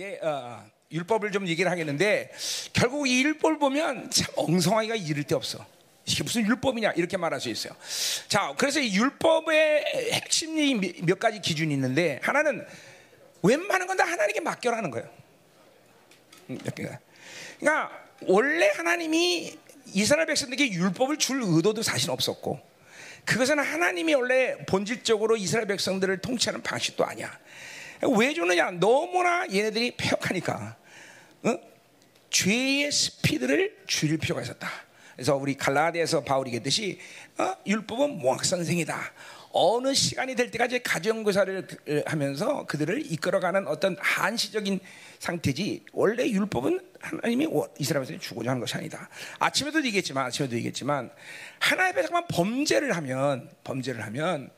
이제 어, 율법을 좀 얘기를 하겠는데 결국 이 율법을 보면 참 엉성하기가 이를 데 없어. 이게 무슨 율법이냐 이렇게 말할 수 있어요. 자, 그래서 이 율법의 핵심이 몇- 몇 가지 기준이 있는데 하나는 웬만한 건 다 하나님께 맡겨라는 거예요. 음. 그러니까 원래 하나님이 이스라엘 백성들에게 율법을 줄 의도도 사실 없었고 그것은 하나님이 원래 본질적으로 이스라엘 백성들을 통치하는 방식도 아니야. 왜 주느냐? 너무나 얘네들이 폐역하니까 어? 죄의 스피드를 줄일 필요가 있었다. 그래서 우리 갈라디아에서 바울이 얘기했듯이 어? 율법은 몽학 선생이다. 어느 시간이 될 때까지 가정교사를 그- 하면서 그들을 이끌어가는 어떤 한시적인 상태지 원래 율법은 하나님이 워- 이스라엘에서 주고자 하는 것이 아니다. 아침에도 얘기했지만 아침에도 얘기했지만 하나님 앞에 잠깐 범죄를 하면 범죄를 하면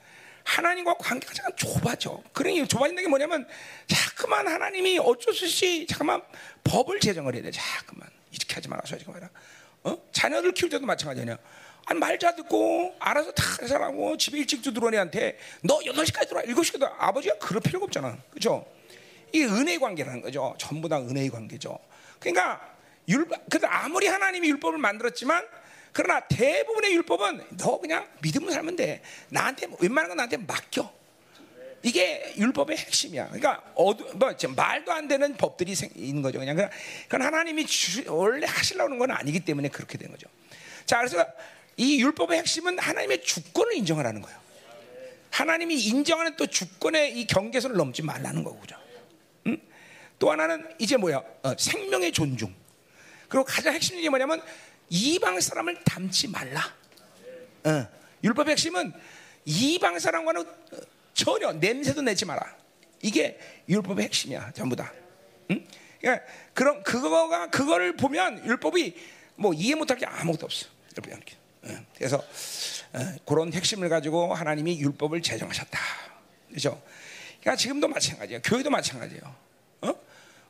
하나님과 관계가 잠깐 좁아져. 그러니 좁아진다는 게 뭐냐면 자꾸만 하나님이 어쩔 수 없이 잠깐만 법을 제정을 해야 돼. 자꾸만 이렇게 하지 마라, 저렇게 마라. 어? 자녀들 키울 때도 마찬가지냐. 아니 말잘 듣고 알아서 다 살아고 집에 일찍 들어온 애한테 너 8시까지 들어와 7시까지 들어와 아버지가 그럴 필요가 없잖아 그죠 이게 은혜의 관계라는 거죠 전부 다 은혜의 관계죠 그러니까 율법 근데 아무리 하나님이 율법을 만들었지만 그러나 대부분의 율법은 너 그냥 믿음으로 살면 돼 나한테 웬만한 건 나한테 맡겨 이게 율법의 핵심이야. 그러니까 어두, 뭐 지금 말도 안 되는 법들이 생, 있는 거죠. 그냥 그건- 하나님이 주, 원래 하시려는 건 아니기 때문에 그렇게 된 거죠. 자, 그래서 이 율법의 핵심은 하나님의 주권을 인정하라는 거예요. 하나님이 인정하는 또 주권의 이 경계선을 넘지 말라는 거죠. 응? 또 하나는 이제 뭐야? 어, 생명의 존중. 그리고 가장 핵심이 뭐냐면 이방 사람을 닮지 말라. 어, 율법의 핵심은 이방 사람과는 어, 전혀 냄새도 내지 마라. 이게 율법의 핵심이야, 전부 다. 응? 그러니까 그런 그거가 그거를 보면 율법이 뭐 이해 못할 게 아무것도 없어. 율법이 이렇게. 어, 그래서 어, 그런 핵심을 가지고 하나님이 율법을 제정하셨다. 그렇죠? 그러니까 지금도 마찬가지예요. 교회도 마찬가지예요. 어?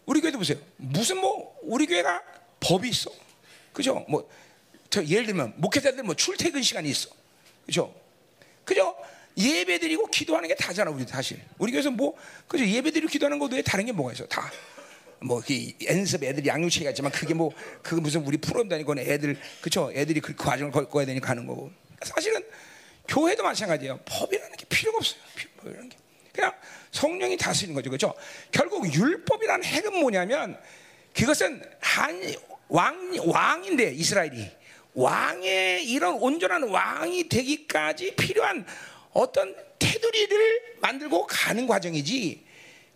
우리 교회도 보세요. 무슨 뭐 우리 교회가 법이 있어. 그죠? 뭐 저 예를 들면 목회자들 뭐 출퇴근 시간이 있어. 그죠? 그죠? 예배 드리고 기도하는 게 다잖아, 우리 사실. 우리 교회에서 뭐, 그죠? 예배 드리고 기도하는 것 외에 다른 게 뭐가 있어? 다. 뭐, 그 연습 애들 양육체가 있지만 그게 뭐, 그거 무슨 우리 프로그램 다니고 애들, 그죠? 애들이 그 과정을 겪어야 되니까 하는 거고. 사실은 교회도 마찬가지예요. 법이라는 게 필요가 없어요. 법이라는 게. 그냥 성령이 다스리는 거죠. 그죠? 결국 율법이라는 핵은 뭐냐면 그것은 한, 왕, 왕인데, 이스라엘이. 왕의 이런 온전한 왕이 되기까지 필요한 어떤 테두리를 만들고 가는 과정이지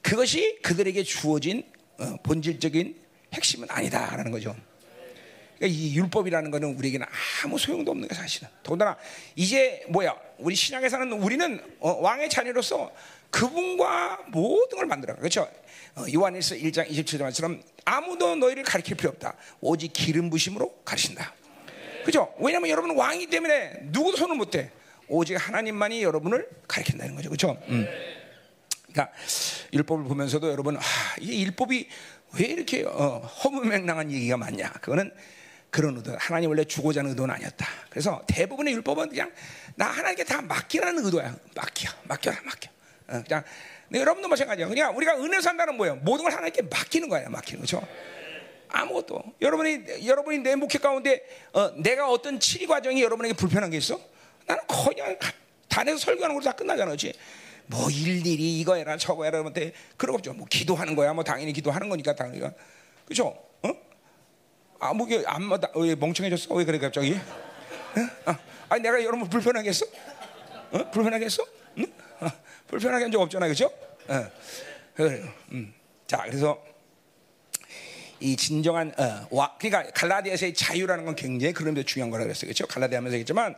그것이 그들에게 주어진 어, 본질적인 핵심은 아니다라는 거죠. 그러니까 이 율법이라는 것은 우리에게는 아무 소용도 없는 게 사실은. 더군다나 이제 뭐야? 우리 신약에서는 우리는 어, 왕의 자녀로서 그분과 모든 걸 만들어. 그렇죠? 어, 요한일서 1장 27절처럼 아무도 너희를 가르칠 필요 없다. 오직 기름 부심으로 가르친다. 그죠? 왜냐하면 여러분은 왕이기 때문에 누구도 손을 못 대. 오직 하나님만이 여러분을 가르친다는 거죠. 그렇죠? 음. 그러니까 율법을 보면서도 여러분, 아, 이 율법이 왜 이렇게 어, 허무맹랑한 얘기가 많냐? 그거는 그런 의도. 하나님 원래 주고자 하는 의도는 아니었다. 그래서 대부분의 율법은 그냥 나 하나님께 다 맡기라는 의도야. 맡겨, 맡겨라, 맡겨. 어, 그냥 여러분도 마찬가지야. 그냥 우리가 은혜 산다는 뭐예요? 모든 걸 하나님께 맡기는 거야, 맡기는 거죠. 아무것도. 여러분이 여러분이 내 목회 가운데 어, 내가 어떤 치리 과정이 여러분에게 불편한 게 있어? 나는 그냥 단에서 설교하는 걸로 다 끝나잖아, 그렇지? 뭐 일일이 이거 해라 저거 해라 그런데 그런 거 없죠. 뭐 기도하는 거야, 뭐 당연히 기도하는 거니까 당연히? 어? 아무 게 안마다 왜 멍청해졌어? 왜 그래 갑자기? 어? 아, 아니 내가 여러분 불편하게 했어? 어? 불편하게 했어? 응? 어, 불편하게 한 적 없잖아, 그죠? 어. 음. 자, 그래서 이 진정한 어, 와, 그러니까 갈라디아에서의 자유라는 건 굉장히 그런 데 중요한 거라 그랬어요. 그렇죠? 갈라디아면서 얘기했지만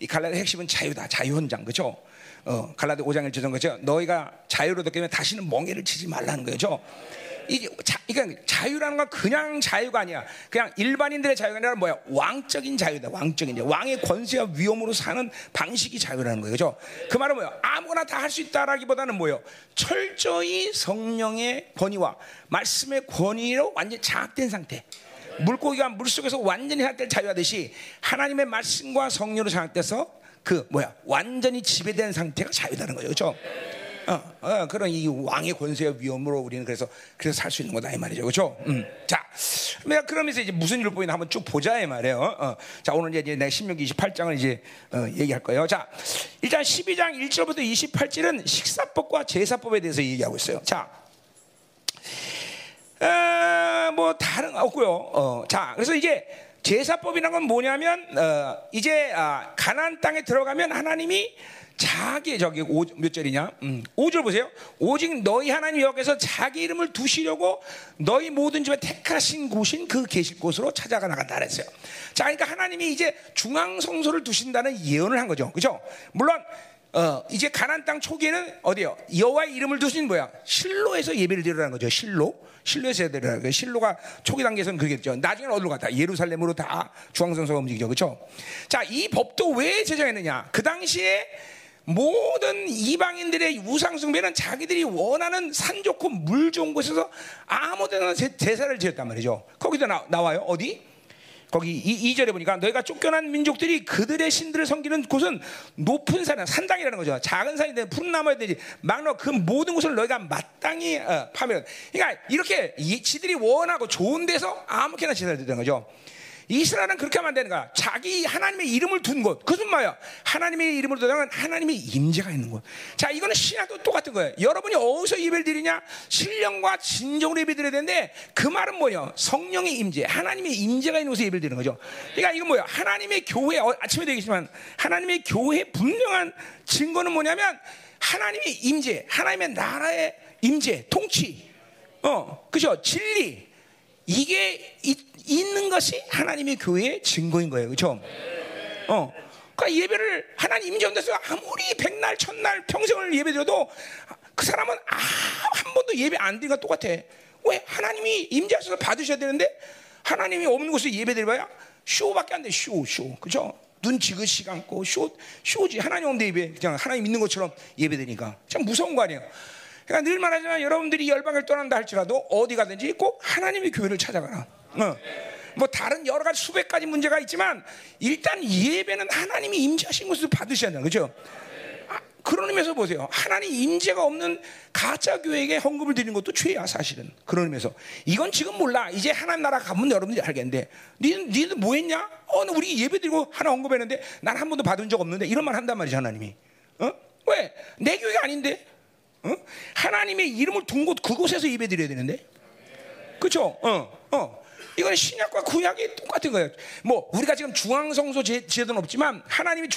이 갈라디아 핵심은 자유다. 자유 헌장. 그렇죠? 어, 갈라디아 5장 1절 거죠. 너희가 자유로 듣게 되면 다시는 멍에를 치지 말라는 거죠. 이게 자, 그러니까 자유라는 건 그냥 자유가 아니야. 그냥 일반인들의 자유가 아니라 뭐야? 왕적인 자유다. 왕적인 자유. 왕의 권세와 위엄으로 사는 방식이 자유라는 거예요. 그죠? 그 말은 뭐예요? 아무거나 다 할 수 있다라기보다는 뭐예요? 철저히 성령의 권위와 말씀의 권위로 완전히 장악된 상태. 물고기가 물속에서 완전히 장악될 자유하듯이 하나님의 말씀과 성령으로 장악돼서 그 뭐야? 완전히 지배된 상태가 자유다는 거예요. 그죠? 어, 어, 그런 이 왕의 권세와 위험으로 우리는 그래서 그래서 살 수 있는 거다 이 말이죠, 그렇죠? 음. 자, 그러면서 이제 무슨 율법이나 한번 쭉 보자 이 말이에요. 어. 자, 오늘 이제 내가 신명기 28장을 이제 어, 얘기할 거예요. 자, 일단 12장 1절부터 28절은 식사법과 제사법에 대해서 얘기하고 있어요. 자. 어, 뭐 다른 없고요. 어, 자, 그래서 이게 제사법이라는 건 뭐냐면 어, 이제 아, 가나안 땅에 들어가면 하나님이 자기 저기 오, 몇 절이냐? 음, 5절 보세요. 오직 너희 하나님 여기서 자기 이름을 두시려고 너희 모든 집에 택하신 곳인 그 계실 곳으로 찾아가 나간다 그랬어요. 자, 그러니까 하나님이 이제 중앙 성소를 두신다는 예언을 한 거죠. 그죠? 물론 어, 이제 가나안 땅 초기에는 어디요? 여호와의 이름을 두신 뭐야? 실로에서 예배를 드리라는 거죠. 실로. 실로에서 드리라는 거예요. 실로가 초기 단계에서는 그겠죠. 나중에는 어디로 갔다? 예루살렘으로 다 중앙성소가 움직이죠. 그렇죠? 자, 이 법도 왜 제정했느냐? 그 당시에 모든 이방인들의 우상숭배는 자기들이 원하는 산 좋고 물 좋은 곳에서 아무 데나 제사를 지었단 말이죠. 거기도 나, 나와요. 어디? 거기 이, 2절에 보니까 너희가 쫓겨난 민족들이 그들의 신들을 섬기는 곳은 높은 산은 산당이라는 거죠. 작은 산인데 푸른 나무에 되지 막너 그 모든 곳을 너희가 마땅히 어, 파면. 그러니까 이렇게 이, 지들이 원하고 좋은 데서 아무렇게나 제사를 드리는 거죠. 이스라엘은 그렇게 하면 안 되는 거야. 자기 하나님의 이름을 둔 곳. 그것은 뭐야? 하나님의 이름을 두는 하나님의 임재가 있는 곳. 자, 이거는 신약도 똑같은 거예요. 여러분이 어디서 예배를 드리냐? 신령과 진정으로 예배 드려야 되는데 그 말은 뭐예요? 성령의 임재, 하나님의 임재가 있는 곳에 예배를 드리는 거죠. 그러니까 이건 뭐예요? 하나님의 교회 어, 아침에 되겠지만 하나님의 교회 분명한 증거는 뭐냐면 하나님의 임재, 하나님의 나라의 임재, 통치. 어, 그죠? 진리. 이게 이, 있는 것이 하나님의 교회의 증거인 거예요. 그렇죠? 어. 그러니까 예배를 하나님 임재원에서 아무리 백날 천날 평생을 예배드려도 그 사람은 아, 한 번도 예배 안 드린 것 똑같아. 왜 하나님이 임재하셔서 받으셔야 되는데 하나님이 없는 곳에 예배드려봐야 쇼밖에 안 돼. 쇼, 쇼. 그죠? 눈 지그시 감고 쇼, 쇼지. 하나님 없는데 예배. 그냥 하나님 있는 것처럼 예배드리니까. 참 무서운 거 아니에요. 그러니까 늘 말하지만 여러분들이 열방을 떠난다 할지라도 어디 가든지 꼭 하나님의 교회를 찾아가라. 어. 뭐 다른 여러 가지 수백 가지 문제가 있지만 일단 예배는 하나님이 임재하신 것을 받으셔야 된다. 그죠? 아, 그런 의미에서 보세요. 하나님 임재가 없는 가짜 교회에게 헌금을 드리는 것도 죄야 사실은. 그런 의미에서 이건 지금 몰라. 이제 하나님 나라 가면 여러분들이 알겠는데 니는 니는 뭐 했냐? 어, 우리 예배 드리고 하나 헌금했는데 난 한 번도 받은 적 없는데 이런 말 한단 말이죠 하나님이. 어? 왜? 내 교회가 아닌데? 어? 하나님의 이름을 둔 곳 그곳에서 예배 드려야 되는데. 그렇죠? 어. 어. 이건 신약과 구약이 똑같은 거예요. 뭐 우리가 지금 중앙성소 제, 제도는 없지만 하나님이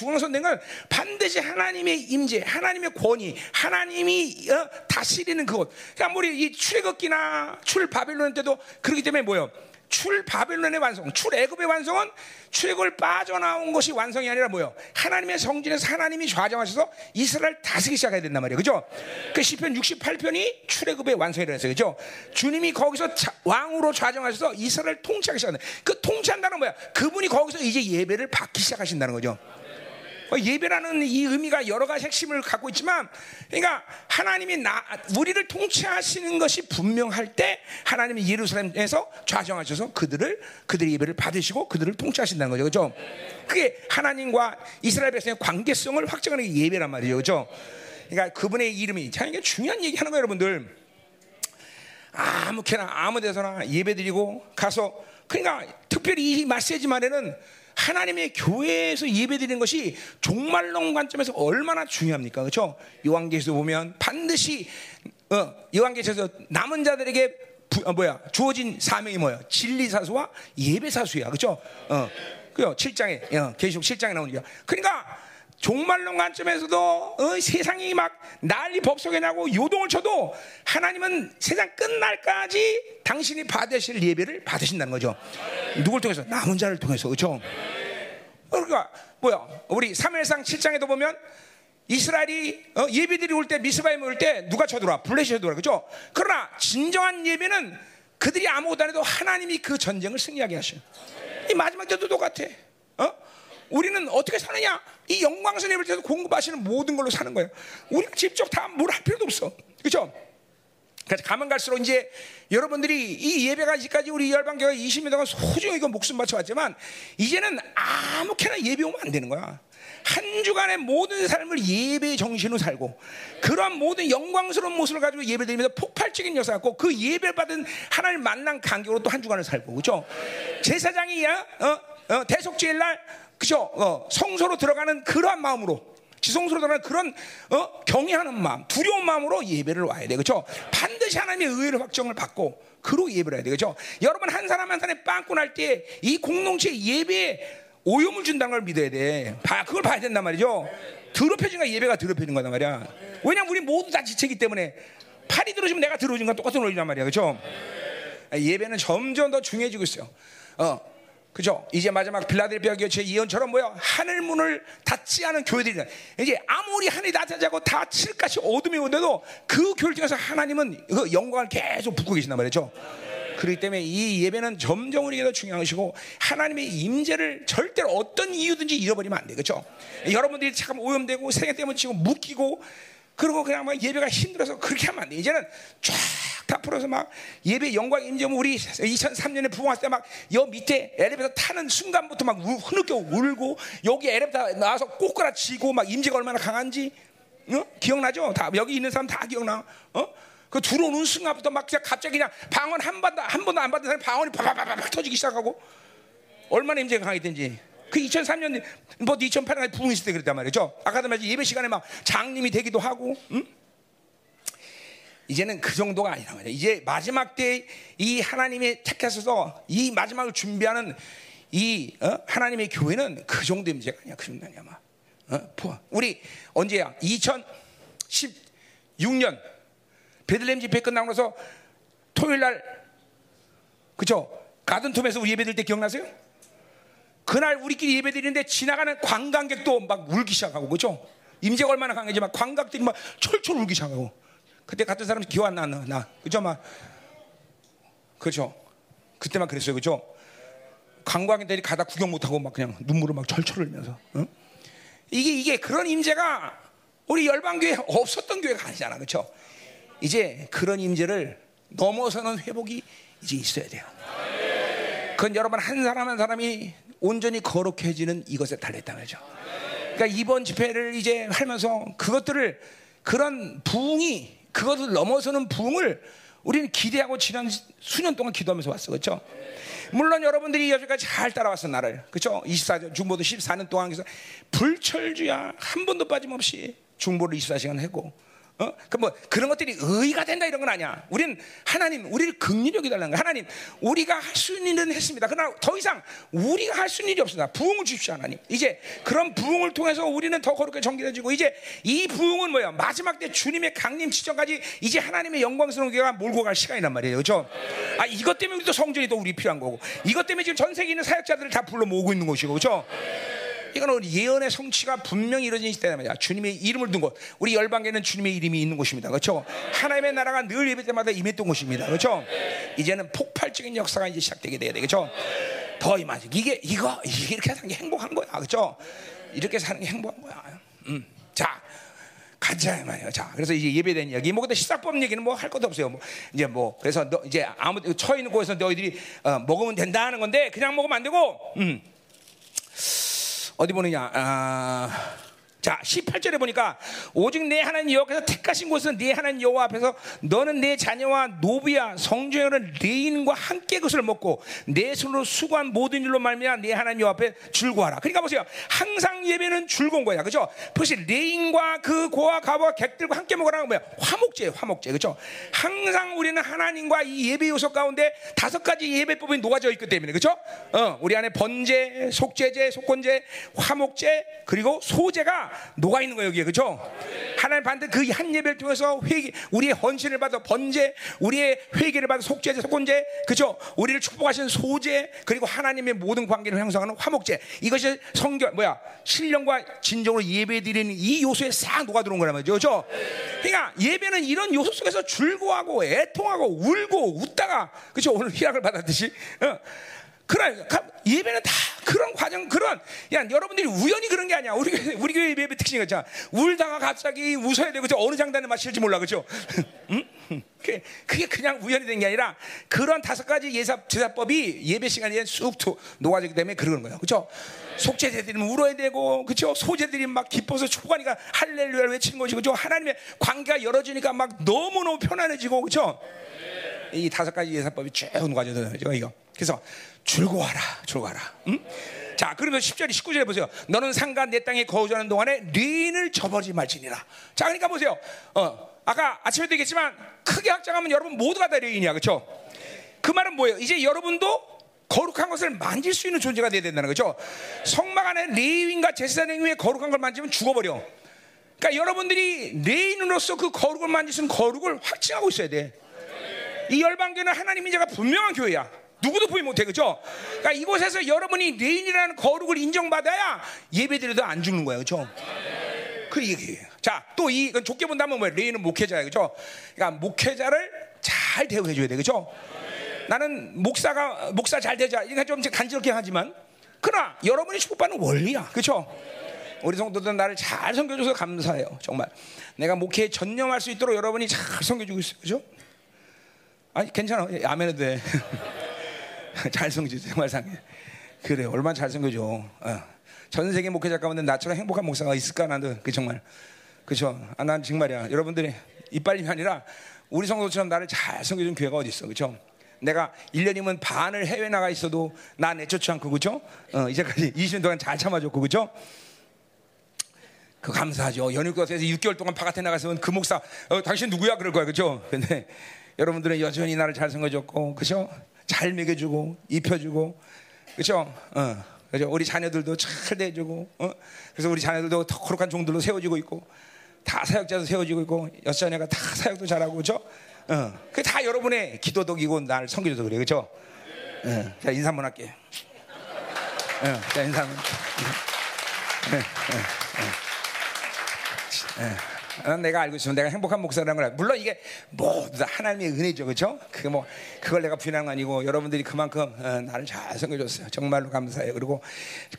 건 반드시 하나님의 임재, 하나님의 권위, 하나님이 어, 다스리는 그곳. 그러니까 우리 이 출애굽기나 출 바벨론 때도 그렇기 때문에 뭐요? 출 바벨론의 완성, 출 애굽의 완성은 출애굽을 빠져나온 것이 완성이 아니라 뭐요? 하나님의 성진에서 하나님이 좌정하셔서 이스라엘 다스리기 시작해야 된단 말이에요. 그죠? 그 시편 68편이 출애굽의 완성이라고 했어요. 그죠? 주님이 거기서 자, 왕으로 좌정하셔서 이스라엘 통치하기 시작하는 그 통치한다는 뭐야? 그분이 거기서 이제 예배를 받기 시작하신다는 거죠. 어, 예배라는 이 의미가 여러 가지 핵심을 갖고 있지만, 그러니까 하나님이 나, 우리를 통치하시는 것이 분명할 때 하나님이 예루살렘에서 좌정하셔서 그들을 그들의 예배를 받으시고 그들을 통치하신다는 거죠, 그렇죠? 그게 하나님과 이스라엘 백성의 관계성을 확정하는 게 예배란 말이죠, 그렇죠? 그러니까 그분의 이름이 참 이게 중요한 얘기하는 거예요, 여러분들. 아무렇게나 아무 데서나 예배드리고 가서 그러니까 특별히 이 메시지만에는 하나님의 교회에서 예배드리는 것이 종말론 관점에서 얼마나 중요합니까? 그렇죠? 요한계시서 보면 반드시 어, 요한계시에서 남은 자들에게 부, 어, 뭐야 주어진 사명이 뭐야? 진리 사수와 예배 사수야, 그렇죠? 어, 그요 7장에 어, 계시록 7장에 나오니까 그러니까 종말론 관점에서도 어, 세상이 막 난리 법석에 나고 요동을 쳐도 하나님은 세상 끝날까지 당신이 받으실 예배를 받으신다는 거죠. 누굴 통해서? 남은 자를 통해서 그렇죠? 그러니까 뭐야? 우리 3일상 7장에도 보면 이스라엘이 어, 예배들이 올 때 미스바에 올 때 누가 쳐들어와? 블레시 쳐들어와 그죠? 그러나 진정한 예배는 그들이 아무것도 안 해도 하나님이 그 전쟁을 승리하게 하셔. 이 마지막 때도 똑같아. 어? 우리는 어떻게 사느냐? 이 예배를 통해서 공급하시는 모든 걸로 사는 거예요. 우리가 직접 다 뭘 할 필요도 없어. 그렇죠? 그래서 가면 갈수록 이제 여러분들이 이 예배가 지까지 우리 열방교가 20년 동안 소중히 이거 목숨 바쳐왔지만 이제는 아무렇게나 예배 오면 안 되는 거야. 한 주간의 모든 삶을 예배의 정신으로 살고 그러한 모든 영광스러운 모습을 가지고 예배드리면서 폭발적인 역사 갖고 그 예배 받은 하나님 만난 간격으로 또 한 주간을 살고 그렇죠? 제사장이야 어? 어, 대속죄일 날 그죠? 어, 성소로 들어가는 그러한 마음으로 지성소로 들어가는 그런 어? 경외하는 마음, 두려운 마음으로 예배를 와야 돼, 그렇죠? 반드시 하나님의 의를 확정을 받고 그로 예배를 해야 돼, 그렇죠? 여러분 한 사람 한 사람이 빵꾸 날 때 이 공동체 예배에 오염을 준다는 걸 믿어야 돼. 봐, 그걸 봐야 된단 말이죠. 더럽혀진 거 예배가 더럽혀진 거단 말이야. 왜냐면 우리 모두 다 지체기 때문에 팔이 들어지면 내가 들어진 건 똑같은 원리란 말이야, 그렇죠? 예배는 점점 더 중요해지고 있어요. 어, 그죠? 이제 마지막 빌라델피아 교회 예언처럼 뭐야? 하늘 문을 닫지 않은 교회들이 이제 아무리 하늘이 닫자고 닫힐 것이 어둠이 오는데도 그 교회를 통해서 하나님은 그 영광을 계속 붓고 계신단 말이죠. 그렇기 때문에 이 예배는 점점 우리에게 더 중요한 것이고 하나님의 임재를 절대로 어떤 이유든지 잃어버리면 안 돼. 그죠? 여러분들이 잠깐 오염되고 세계 때문에 지금 묶이고 그리고 그냥 막 예배가 힘들어서 그렇게 하면 안 돼. 이제는 쫙 다 풀어서 막 예배 영광 임재면 우리 2003년에 부흥할 때 막 여 밑에 엘리베이터 타는 순간부터 막 우- 흐느껴 울고 여기 엘리베이터 나와서 꼬꾸라치고 막 임재가 얼마나 강한지 어? 기억나죠? 다 여기 있는 사람 다 기억나. 어? 그 들어오는 순간부터 막 그냥 갑자기 그냥 방언 한 번도 한 번도 안 받은 사람 방언이 바바바박 터지기 시작하고 얼마나 임재가 강했든지. 그 2003년 뭐 2008년에 부흥 있을 때 그랬단 말이죠. 아까도 말했지 예배 시간에 막 장님이 되기도 하고. 응? 이제는 그 정도가 아니란 말이야. 이제 마지막 때 이 하나님의 택하셔서 이 마지막을 준비하는 이 어? 하나님의 교회는 그 정도 임재가 아니야. 그 정도 아니야. 아마. 어? 우리 언제야? 2016년 베들레헴 집회 끝나고 나서 토요일 날 그죠? 가든톰에서 우리 예배드릴 때 기억나세요? 그날 우리끼리 예배 드리는데 지나가는 관광객도 막 울기 시작하고 그죠? 임재가 얼마나 강해지만 관광객들이 막 철철 울기 시작하고 그때 같은 사람 기억 안 나, 나, 나. 그죠? 막 그죠? 그때만 그랬어요, 그죠? 관광객들이 가다 구경 못하고 막 그냥 눈물을 막 철철 흘면서 응? 이게 이게 그런 임재가 우리 열방교회 없었던 교회가 아니잖아, 그렇죠? 이제 그런 임재를 넘어서는 회복이 이제 있어야 돼요. 그건 여러분 한 사람 한 사람이 온전히 거룩해지는 이것에 달렸다 말이죠. 그러니까 이번 집회를 이제 하면서 그것들을 그런 부흥이 그것을 넘어서는 부흥을 우리는 기대하고 지난 수년 동안 기도하면서 왔어, 그렇죠? 물론 여러분들이 여기까지 잘 따라왔어 나를, 그렇죠? 24년 중보도 14년 동안 그래서 불철주야 한 번도 빠짐없이 중보를 24시간 했고, 어? 그뭐 그런 것들이 의가 된다 이런 건 아니야. 우리는 하나님 우리를 긍휼히 달라는 거야. 하나님 우리가 할 수 있는 일은 했습니다. 그러나 더 이상 우리가 할 수 있는 일이 없습니다. 부흥을 주십시오 하나님. 이제 그런 부흥을 통해서 우리는 더 거룩하게 정결해지고 이제 이 부흥은 뭐야? 마지막 때 주님의 강림 지점까지 이제 하나님의 영광스러운 교회가 몰고 갈 시간이란 말이에요. 그렇죠? 아 이것 때문에 우리도 성전이 또 우리 필요한 거고 이것 때문에 지금 전 세계에 있는 사역자들을 다 불러 모으고 있는 것이고 그렇죠? 이거는 예언의 성취가 분명히 이루어진 시대란 말이야. 주님의 이름을 둔 곳. 우리 열방계는 주님의 이름이 있는 곳입니다. 그렇죠? 하나님의 나라가 늘 예배 때마다 임했던 곳입니다. 그렇죠? 이제는 폭발적인 역사가 이제 시작되게 돼야 되겠죠? 더 임하지. 이게 이거 이렇게 사는 게 행복한 거야. 그렇죠? 이렇게 사는 게 행복한 거야. 음. 자, 가자 말이에요. 자, 그래서 이제 예배된 이야기. 뭐 근데 식사법 얘기는 뭐 할 것도 없어요. 뭐 이제 뭐 그래서 너 이제 아무 처 있는 곳에서 너희들이 어, 먹으면 된다 하는 건데 그냥 먹으면 안 되고. 음. 어디 보느냐? 아, 자, 18절에 보니까 오직 네 하나님 여호와께서 택하실 곳에서 네 하나님 여호와 앞에서 너는 네 자녀와 노비와 성중에 거하는 레위인과 함께 그것을 먹고 네 손으로 수고한 모든 일로 말미암아 네 하나님 여호와 앞에 즐거워하라. 그러니까 보세요. 항상 예배는 즐거운 거야. 그죠? 그것이 레위인과 그 고아와 과부와 객들과 함께 먹으라는 거야. 화목제, 화목제. 그죠? 항상 우리는 하나님과 이 예배 요소 가운데 다섯 가지 예배법이 녹아져 있기 때문에. 그죠? 어, 우리 안에 번제, 속죄제, 속건제, 화목제, 그리고 소제가 녹아 있는 거예요, 여기에. 그죠? 하나님 반대 그한 예배를 통해서 회개, 우리의 헌신을 받아 번제, 우리의 회개를 받아 속죄제, 속건제, 그죠? 우리를 축복하신 소제, 그리고 하나님의 모든 관계를 형성하는 화목제. 이것이 성결, 뭐야, 신령과 진정으로 예배 드리는 이 요소에 싹 녹아 들어온 거란 말이죠. 그죠? 그러니까 예배는 이런 요소 속에서 즐거워하고 애통하고 울고 웃다가, 그죠? 오늘 희락을 받았듯이. 어. 그런 예배는 다 그런 과정 그런 야 여러분들이 우연히 그런 게 아니야. 우리 교회- 우리 교회 예배 특징이 그죠 울다가 갑자기 웃어야 되고 저 어느 장단에 맞힐지 몰라 그죠? 응? 그게, 그게 그냥 우연히 된 게 아니라 그런 다섯 가지 예사 제사법이 예배 시간에 쑥 도- 녹아지기 때문에 그런 거예요. 그죠? 속죄제들이면 울어야 되고 그죠? 소제들이 막 기뻐서 축복하니까 할렐루야를 외치는 거지 그죠? 하나님의 관계가 열어지니까 막 너무너무 편안해지고 그죠 이 다섯 가지 예사법이 쭉 녹아져요 이거 그래서 즐거워하라 즐거워하라. 응? 자 그러면 10절 19절에 보세요. 너는 상가 내 땅에 거주하는 동안에 뇌인을 저버리지 말지니라. 자 그러니까 보세요. 어, 아까 아침에도 얘기했지만 크게 확장하면 여러분 모두가 다 뇌인이야. 그렇죠 그 말은 뭐예요? 이제 여러분도 거룩한 것을 만질 수 있는 존재가 돼야 된다는 거죠. 성막 안에 레위인과 제사장 위에 거룩한 걸 만지면 죽어버려. 그러니까 여러분들이 레인으로서 그 거룩을 있는 거룩을 확증하고 있어야 돼 이 열방교는 하나님 임재가 분명한 교회야. 누구도 부인 못해, 그죠? 그러니까 이곳에서 여러분이 레위인이라는 거룩을 인정받아야 예배드려도 안 죽는 거야, 그죠? 그 얘기예요. 자, 또 이, 이건 좁게 본다면 뭐야? 레위인은 목회자야, 그죠? 그러니까 목회자를 잘 대우해줘야 돼, 그죠? 나는 목사가, 목사 잘 되자. 이거 좀 간지럽게 하지만, 그러나 여러분이 축복받는 원리야, 그죠? 우리 성도들 나를 잘 섬겨줘서 감사해요, 정말. 내가 목회에 전념할 수 있도록 여러분이 잘 섬겨주고 있어요, 그죠? 아니 괜찮아 아멘해도 돼. 잘 섬기지 정말 상해. 그래 얼마나 잘 섬겨줘. 어. 전 세계 목회자 가운데 나처럼 행복한 목사가 있을까 나도 그 정말 그죠. 아, 난 정말이야. 여러분들이 이빨림이 아니라 우리 성도처럼 나를 잘 섬겨준 교회가 어디 있어, 그죠? 내가 1년이면 반을 해외 나가 있어도 나 내쫓지 않고 그죠? 어, 이제까지 20년 동안 잘 참아줬고 그죠? 그 감사하죠. 연육교에서 6개월 동안 바깥에 나가서면 그 목사, 어, 당신 누구야? 그럴 거야, 그죠? 근데 여러분들은 여전히 나를 잘 섬겨줬고, 그죠? 잘 먹여주고, 입혀주고, 그죠? 어, 그죠? 우리 자녀들도 잘 대해주고, 어? 그래서 우리 자녀들도 더 거룩한 종들로 세워지고 있고, 다 사역자도 세워지고 있고, 여자녀가 다 사역도 잘하고, 그죠? 어, 그게 다 여러분의 기도덕이고 나를 섬겨줘서 그래, 그죠? 어, 자, 인사 한번 할게. 어, 자, 인사 한번. 네, 난 내가 알고 있으면 내가 행복한 목사라는 걸 알고. 물론 이게 모두 다 하나님의 은혜죠, 그렇죠? 그게 뭐 그걸 내가 건 아니고 여러분들이 그만큼 어, 나를 잘 섬겨줬어요. 정말로 감사해요. 그리고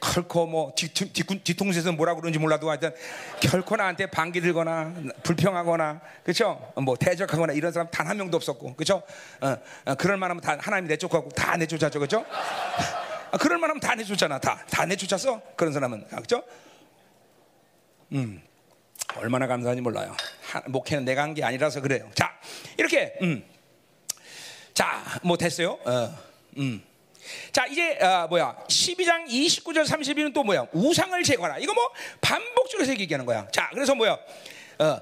결코 뭐 뒤, 뒤, 뒤통수에서 뭐라 그러는지 몰라도 하여튼 결코 나한테 반기 들거나 불평하거나 그렇죠? 뭐 대적하거나 이런 사람 단 한 명도 없었고, 그렇죠? 어, 어, 그럴 만하면 다 하나님 내쫓고 다 내쫓았죠, 그렇죠? 아, 그럴 만하면 다 내쫓잖아, 다 다 내쫓았어. 그런 사람은 그렇죠? 음. 얼마나 감사한지 몰라요. 하, 목회는 내가 한 게 아니라서 그래요. 자, 이렇게, 음. 자, 뭐 됐어요? 어, 음. 자, 이제, 어, 뭐야. 12장 29절 32는 또 뭐야. 우상을 제거하라. 이거 뭐 반복적으로 얘기하는 거야. 자, 그래서 뭐야. 어,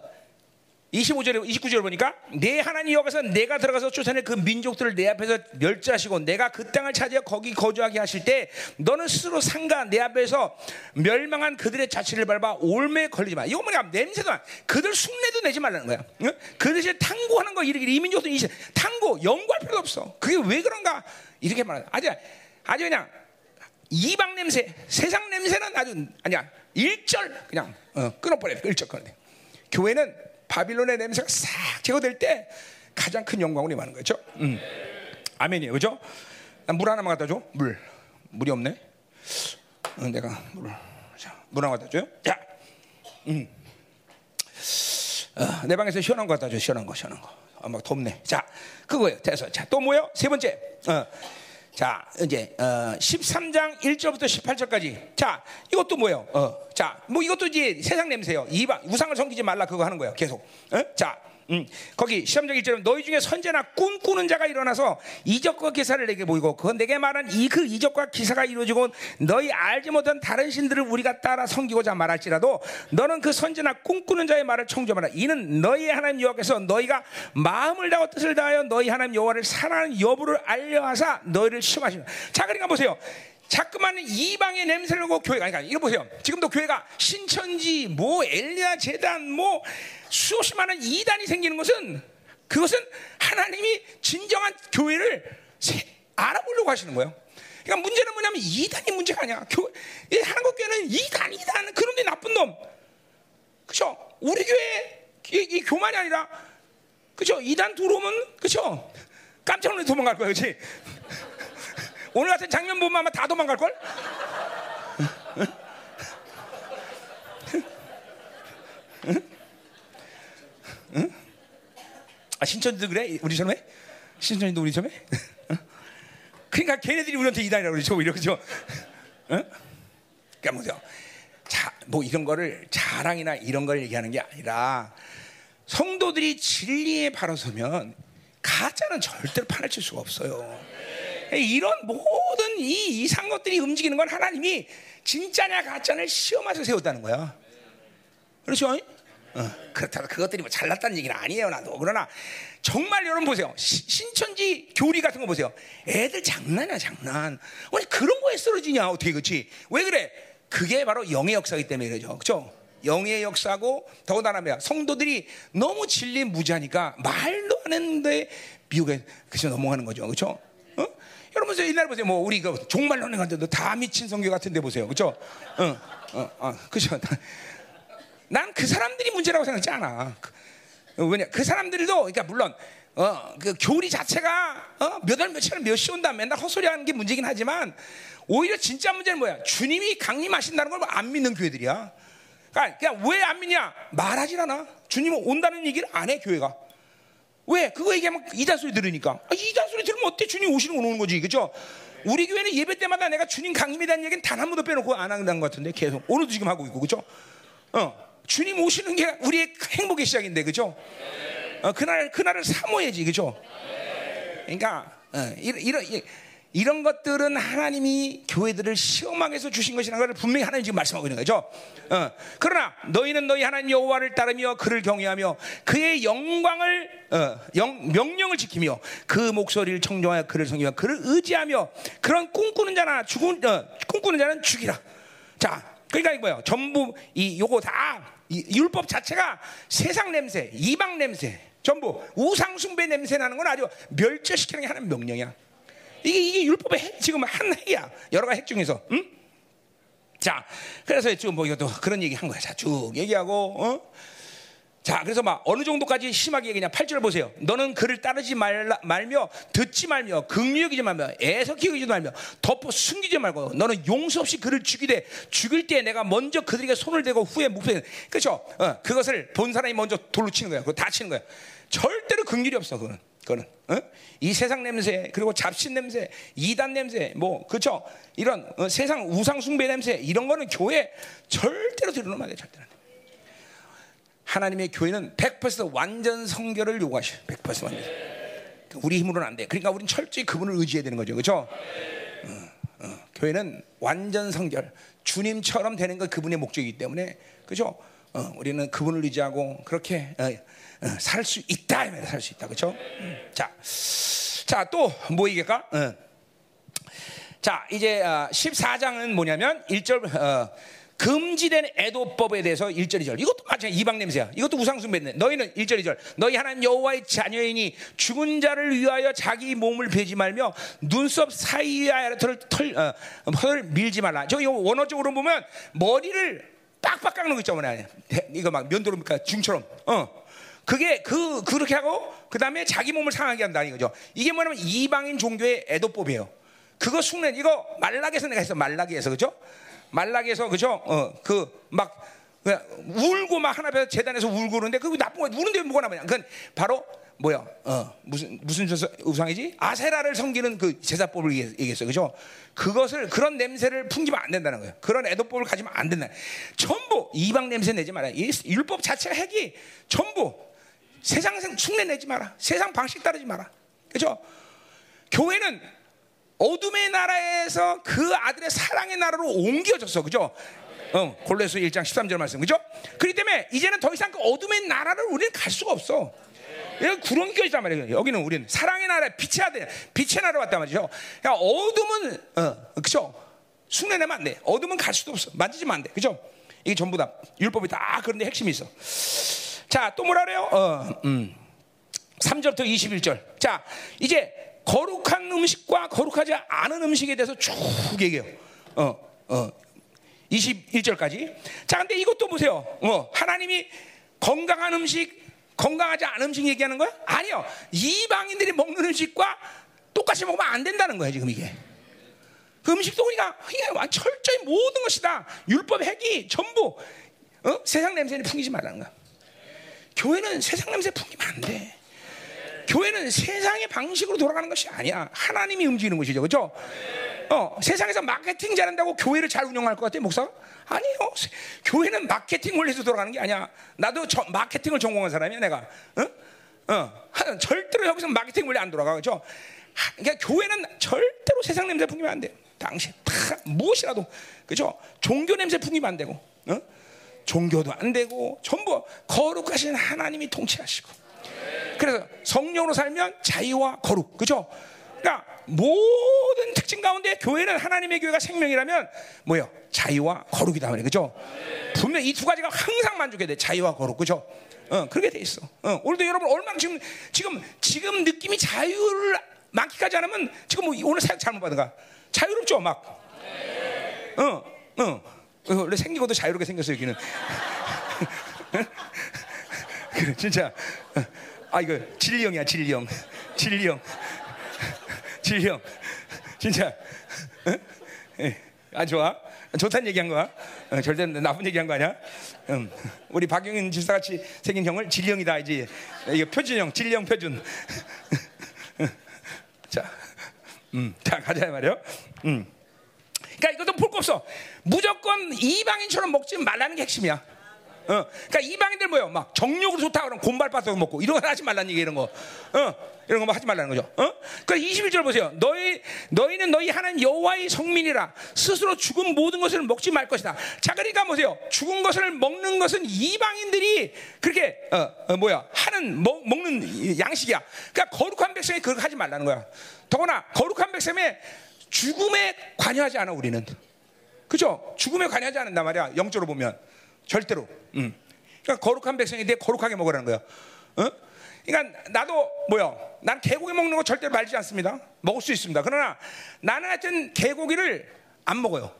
25절에 29절 보니까 내 하나님 여호와께서 내가 들어가서 쫓아낸 그 민족들을 내 앞에서 멸절하시고 내가 그 땅을 차지해 거기 거주하게 하실 때 너는 스스로 상가 내 앞에서 멸망한 그들의 자취를 밟아 올매에 걸리지 마. 이거 뭐냐 냄새도 안. 그들 흉내도 내지 말라는 거야. 응? 그들이 탕구하는 거 이렇게 이 민족들 이 탕구 연구할 필요도 없어. 그게 왜 그런가 이렇게 말해. 아주 아주 그냥 이방 냄새, 세상 냄새는 아주 아니야 일절 그냥 어, 끊어버려 일절 끊어내. 교회는 바빌론의 냄새가 싹 제거될 때 가장 큰 영광을 임하는 거죠. 음. 아멘이에요, 그죠? 물 하나만 갖다 줘. 물. 물이 없네. 어, 내가 물. 자, 물 하나 갖다 줘요. 자, 음. 어, 내 방에서 시원한 거 갖다 줘. 시원한 거, 시원한 거. 아, 막 덥네. 자, 그거예요. 됐어. 자, 또 뭐요? 세 번째. 어. 자, 이제 어, 13장 1절부터 18절까지. 자, 이것도 뭐예요? 어, 자, 뭐 이것도 이제 세상 냄새요. 이방 우상을 섬기지 말라 그거 하는 거예요. 계속. 어? 자, 음, 거기 13장 1절은 너희 중에 선제나 꿈꾸는 자가 일어나서 이적과 기사를 내게 보이고 그건 내게 말한 이 그 이적과 기사가 이루어지고 너희 알지 못한 다른 신들을 우리가 따라 섬기고자 말할지라도 너는 그 선제나 꿈꾸는 자의 말을 청조하라. 이는 너희 하나님 여호와께서 너희가 마음을 다하고 뜻을 다하여 너희 하나님 여호와를 사랑하는 여부를 알려하사 너희를 시험하시는 자 그러니까 보세요. 자꾸만 이방의 냄새를 나고 교회가 그러니까 이거 보세요. 지금도 교회가 신천지 뭐 엘리야 재단 뭐 수없이 많은 이단이 생기는 것은 그것은 하나님이 진정한 교회를 세, 알아보려고 하시는 거예요. 그러니까 문제는 뭐냐면 이단이 문제가 아니야. 교, 이 한국 교회는 이단 이단 그런 데 나쁜 놈. 그죠? 우리 교회 이, 이 교만이 아니라 그죠? 이단 들어오면 그죠? 깜짝 놀라 도망갈 거야, 그렇지? 오늘 같은 장면 보면 아마 다 도망갈 걸. 아 신천지도 그래? 우리처럼 해? 신천지도 우리처럼 해? 그러니까 걔네들이 우리한테 이단이라고 그러죠, 오히려 그죠? 응? 그러니까 뭐죠? 자, 뭐 이런 거를 자랑이나 이런 걸 얘기하는 게 아니라 성도들이 진리에 바로 서면 가짜는 절대로 파헤칠 수가 없어요. 이런 모든 이 이상 것들이 움직이는 건 하나님이 진짜냐 가짜를 시험해서 세웠다는 거야. 그렇죠? 어, 그렇다고 그것들이 뭐 잘났다는 얘기는 아니에요, 나도. 그러나 정말 여러분 보세요. 시, 신천지 교리 같은 거 보세요. 애들 장난이야, 장난. 아니 그런 거에 쓰러지냐, 어떻게 그렇지? 왜 그래? 그게 바로 영의 역사이기 때문에 그러죠. 그렇죠? 영의 역사고 더군다나 뭐야 성도들이 너무 진리 무지하니까 말도 안 했는데 미국에 그저 넘어가는 거죠, 그렇죠? 어? 여러분 옛날 보세요, 뭐 우리 그 종말론에 간데도 다 미친 성교 같은데 보세요, 그렇죠? 어, 어, 어, 그렇죠. 난 그 사람들이 문제라고 생각하지 않아. 그, 왜냐 그 사람들도 그러니까 물론 어, 그 교리 자체가 어, 몇 월 며칠 몇시 온다 맨날 헛소리 하는 게 문제긴 하지만 오히려 진짜 문제는 뭐야? 주님이 강림하신다는 걸 안 믿는 교회들이야. 그러니까, 그냥 왜안 믿냐? 말하질 않아. 주님 온다는 얘기를 안 해 교회가. 왜? 그거 얘기하면 이단 소리 들으니까. 아, 이단 소리 들으면 어때? 주님 오시는 건 오는 거지, 그죠? 우리 교회는 예배 때마다 내가 주님 강림에 대한 얘기는 단 한 번도 빼놓고 안 한다는 것 같은데 계속 오늘도 지금 하고 있고, 그죠? 어, 주님 오시는 게 우리의 행복의 시작인데, 그죠? 어, 그날 그날을 사모해야지, 그죠? 그러니까 어, 이런, 이런 이런 것들은 하나님이 교회들을 시험하게 해서 주신 것이라는 것을 분명히 하나님 지금 말씀하고 있는 거죠. 어. 그러나 너희는 너희 하나님 여호와를 따르며 그를 경외하며 그의 영광을 어, 영, 명령을 지키며 그 목소리를 청정하여 그를 섬기며 그를 의지하며 그런 꿈꾸는 자나 죽은 어, 꿈꾸는 자는 죽이라. 자, 그러니까 이 뭐예요? 전부 이 요거 다 이, 율법 자체가 세상 냄새, 이방 냄새, 전부 우상 숭배 냄새 나는 건 아주 멸절시키는 게 하나님 명령이야. 이게 이게 율법의 핵, 지금 한 핵이야. 여러 가지 핵 중에서. 응? 자, 그래서 지금 뭐 이것도 그런 얘기 한 거야. 자, 쭉 얘기하고, 어? 자, 그래서 막 어느 정도까지 심하게 얘기냐. 8절 보세요. 너는 그를 따르지 말라, 말며, 듣지 말며, 긍휼여기지 말며, 애석히 여기지 말며, 덮어 숨기지 말고, 너는 용서 없이 그를 죽이되, 죽일 때 내가 먼저 그들에게 손을 대고 후에 목에, 그렇죠? 어, 그것을 본 사람이 먼저 돌로 치는 거야. 그거 다 치는 거야. 절대로 긍휼이 없어, 그거는. 그거는 어? 이 세상 냄새 그리고 잡신 냄새 이단 냄새 뭐 그렇죠 이런 어, 세상 우상 숭배 냄새 이런 거는 교회 절대로 들으면 안 돼, 절대로. 하나님의 교회는 100% 완전 성결을 요구하셔. 100% 완전. 우리 힘으로는 안 돼. 그러니까 우리는 철저히 그분을 의지해야 되는 거죠, 그렇죠? 어, 어, 교회는 완전 성결, 주님처럼 되는 건 그분의 목적이기 때문에, 그렇죠? 우리는 그분을 의지하고 그렇게 살 수 있다, 살 수 있다, 그렇죠? 자, 자 또 뭐 얘기할까? 어. 자, 이제 14장은 뭐냐면 1절 어, 금지된 애도법에 대해서 1절 2절. 이것도 마찬가지 이방 냄새야. 이것도 우상숭배인데 너희는 1절 2절. 너희 하나님 여호와의 자녀이니 죽은 자를 위하여 자기 몸을 베지 말며 눈썹 사이에 털을 털, 어, 털을 밀지 말라. 저기 원어적으로 보면 머리를 빡빡 깎는 거 있잖아요. 이거 막 면도로니까 중처럼. 어. 그게 그 그렇게 하고 그 다음에 자기 몸을 상하게 한다 이거죠. 이게 뭐냐면 이방인 종교의 애도법이에요. 그거 숙내 이거 말라기에서 내가 했어 말라기에서 그죠? 말라기에서 그죠? 어 그 막 울고 막 하나 앞에 재단에서 울고 그러는데 그 나쁜 거 우는데 뭐가 나냐? 그건 바로 뭐야? 어 무슨 무슨 우상이지? 아세라를 섬기는 그 제사법을 얘기했어, 그죠? 그것을 그런 냄새를 풍기면 안 된다는 거예요. 그런 애도법을 가지면 안 된다. 전부 이방 냄새 내지 마라. 이 율법 자체가 핵이 전부 세상 흉내 내지 마라. 세상 방식 따르지 마라. 그죠? 교회는 어둠의 나라에서 그 아들의 사랑의 나라로 옮겨졌어. 그죠? 어, 골로에서 1장 13절 말씀. 그죠? 그렇기 때문에 이제는 더 이상 그 어둠의 나라를 우리는 갈 수가 없어. 여기 구렁이 껴있단 말이에요. 여기는 우리는 사랑의 나라, 빛의 아들, 빛의 나라 왔단 말이죠. 야, 어둠은, 어, 그죠? 흉내내면 안 돼. 어둠은 갈 수도 없어. 만지지면 안 돼. 그죠? 이게 전부 다, 율법이 다 그런데 핵심이 있어. 자, 또 뭐라 그래요? 어, 음. 3절부터 21절. 자, 이제 거룩한 음식과 거룩하지 않은 음식에 대해서 쭉 얘기해요. 어, 어. 21절까지. 자, 근데 이것도 보세요. 어, 하나님이 건강한 음식, 건강하지 않은 음식 얘기하는 거야? 아니요. 이방인들이 먹는 음식과 똑같이 먹으면 안 된다는 거야, 지금 이게. 그 음식도 우리가 철저히 모든 것이 다 율법 핵이 전부 어? 세상 냄새를 풍기지 말라는 거야. 교회는 세상 냄새 풍기면 안 돼. 교회는 세상의 방식으로 돌아가는 것이 아니야. 하나님이 움직이는 것이죠. 그죠? 어, 세상에서 마케팅 잘한다고 교회를 잘 운영할 것 같아, 목사? 아니요. 교회는 마케팅 원리에서 돌아가는 게 아니야. 나도 저, 마케팅을 전공한 사람이야, 내가. 어? 어. 절대로 여기서 마케팅 원리 안 돌아가. 그죠? 그러니까 교회는 절대로 세상 냄새 풍기면 안 돼. 당신 다 무엇이라도 그죠? 종교 냄새 풍기면 안 되고, 어? 종교도 안 되고 전부 거룩하신 하나님이 통치하시고. 그래서 성령으로 살면 자유와 거룩, 그죠? 그러니까 모든 특징 가운데 교회는 하나님의 교회가 생명이라면 뭐요? 자유와 거룩이다 말이에요, 그죠? 분명 이 두 가지가 항상 만족해야 돼, 자유와 거룩, 그죠? 어, 그렇게 돼 있어. 어, 오늘도 여러분 얼마나 지금 지금 지금 느낌이 자유를 만끽하지 않으면 지금 뭐 오늘 사역 잘못 받은가? 자유롭죠, 막. 어, 어. 원래 생긴 것도 자유롭게 생겼어 여기는. 진짜. 아 이거 진리형이야 진리형, 진리형, 진리형. 진짜. 아 좋아. 좋다는 얘기한 거야. 어, 절대 나쁜 얘기한 거 아니야. 음. 우리 박영인 집사같이 생긴 형을 진리형이다 이제. 이거 표준형, 진리형 표준. 자, 음, 자 가자 말이요. 음. 그러니까 이것도 볼 거 없어. 무조건 이방인처럼 먹지 말라는 게 핵심이야. 어, 그러니까 이방인들 뭐요? 막 정력으로 좋다 그러면 곰발바닥 먹고 이런 거 하지 말라는 얘기 이런 거. 어, 이런 거 뭐 하지 말라는 거죠. 어? 그 21절 보세요. 너희 너희는 너희 하나님 여호와의 성민이라 스스로 죽은 모든 것을 먹지 말 것이다. 자, 그러니까 보세요. 죽은 것을 먹는 것은 이방인들이 그렇게 어, 어 뭐야 하는 먹, 먹는 양식이야. 그러니까 거룩한 백성이 그걸 하지 말라는 거야. 더구나 거룩한 백성의 죽음에 관여하지 않아 우리는. 그죠? 죽음에 관여하지 않는단 말이야. 영적으로 보면 절대로. 음. 그러니까 거룩한 백성인데 거룩하게 먹으라는 거야. 어? 그러니까 나도 뭐요? 난 개고기 먹는 거 절대 말지 않습니다. 먹을 수 있습니다. 그러나 나는 하여튼 개고기를 안 먹어요.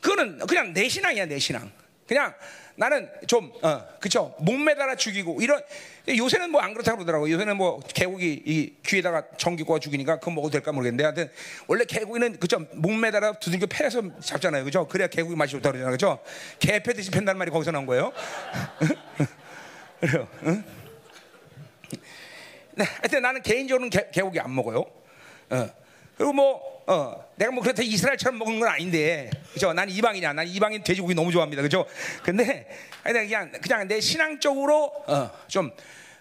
그거는 그냥 내 신앙이야 내 신앙. 그냥 나는 좀 어, 그쵸 목매달아 죽이고 이런 요새는 뭐 안 그렇다고 그러더라고. 요새는 뭐 개고기 이 귀에다가 전기 꽂아 죽이니까 그거 먹어도 될까 모르겠는데 하여튼 원래 개고기는 그죠 목매달아 두들겨 패서 잡잖아요. 그죠? 그래야 개고기 맛이 좋다 그러잖아요. 그죠? 개 패듯이 팬다는 말이 거기서 나온 거예요. 그래요. 응? 네, 하여튼 나는 개인적으로는 개, 개고기 안 먹어요. 어. 그리고 뭐, 어, 내가 뭐 그렇다 이스라엘처럼 먹는 건 아닌데, 그죠? 난 이방이냐? 난 이방인 돼지고기 너무 좋아합니다, 그죠? 근데, 그냥, 그냥 내 신앙적으로, 어, 좀,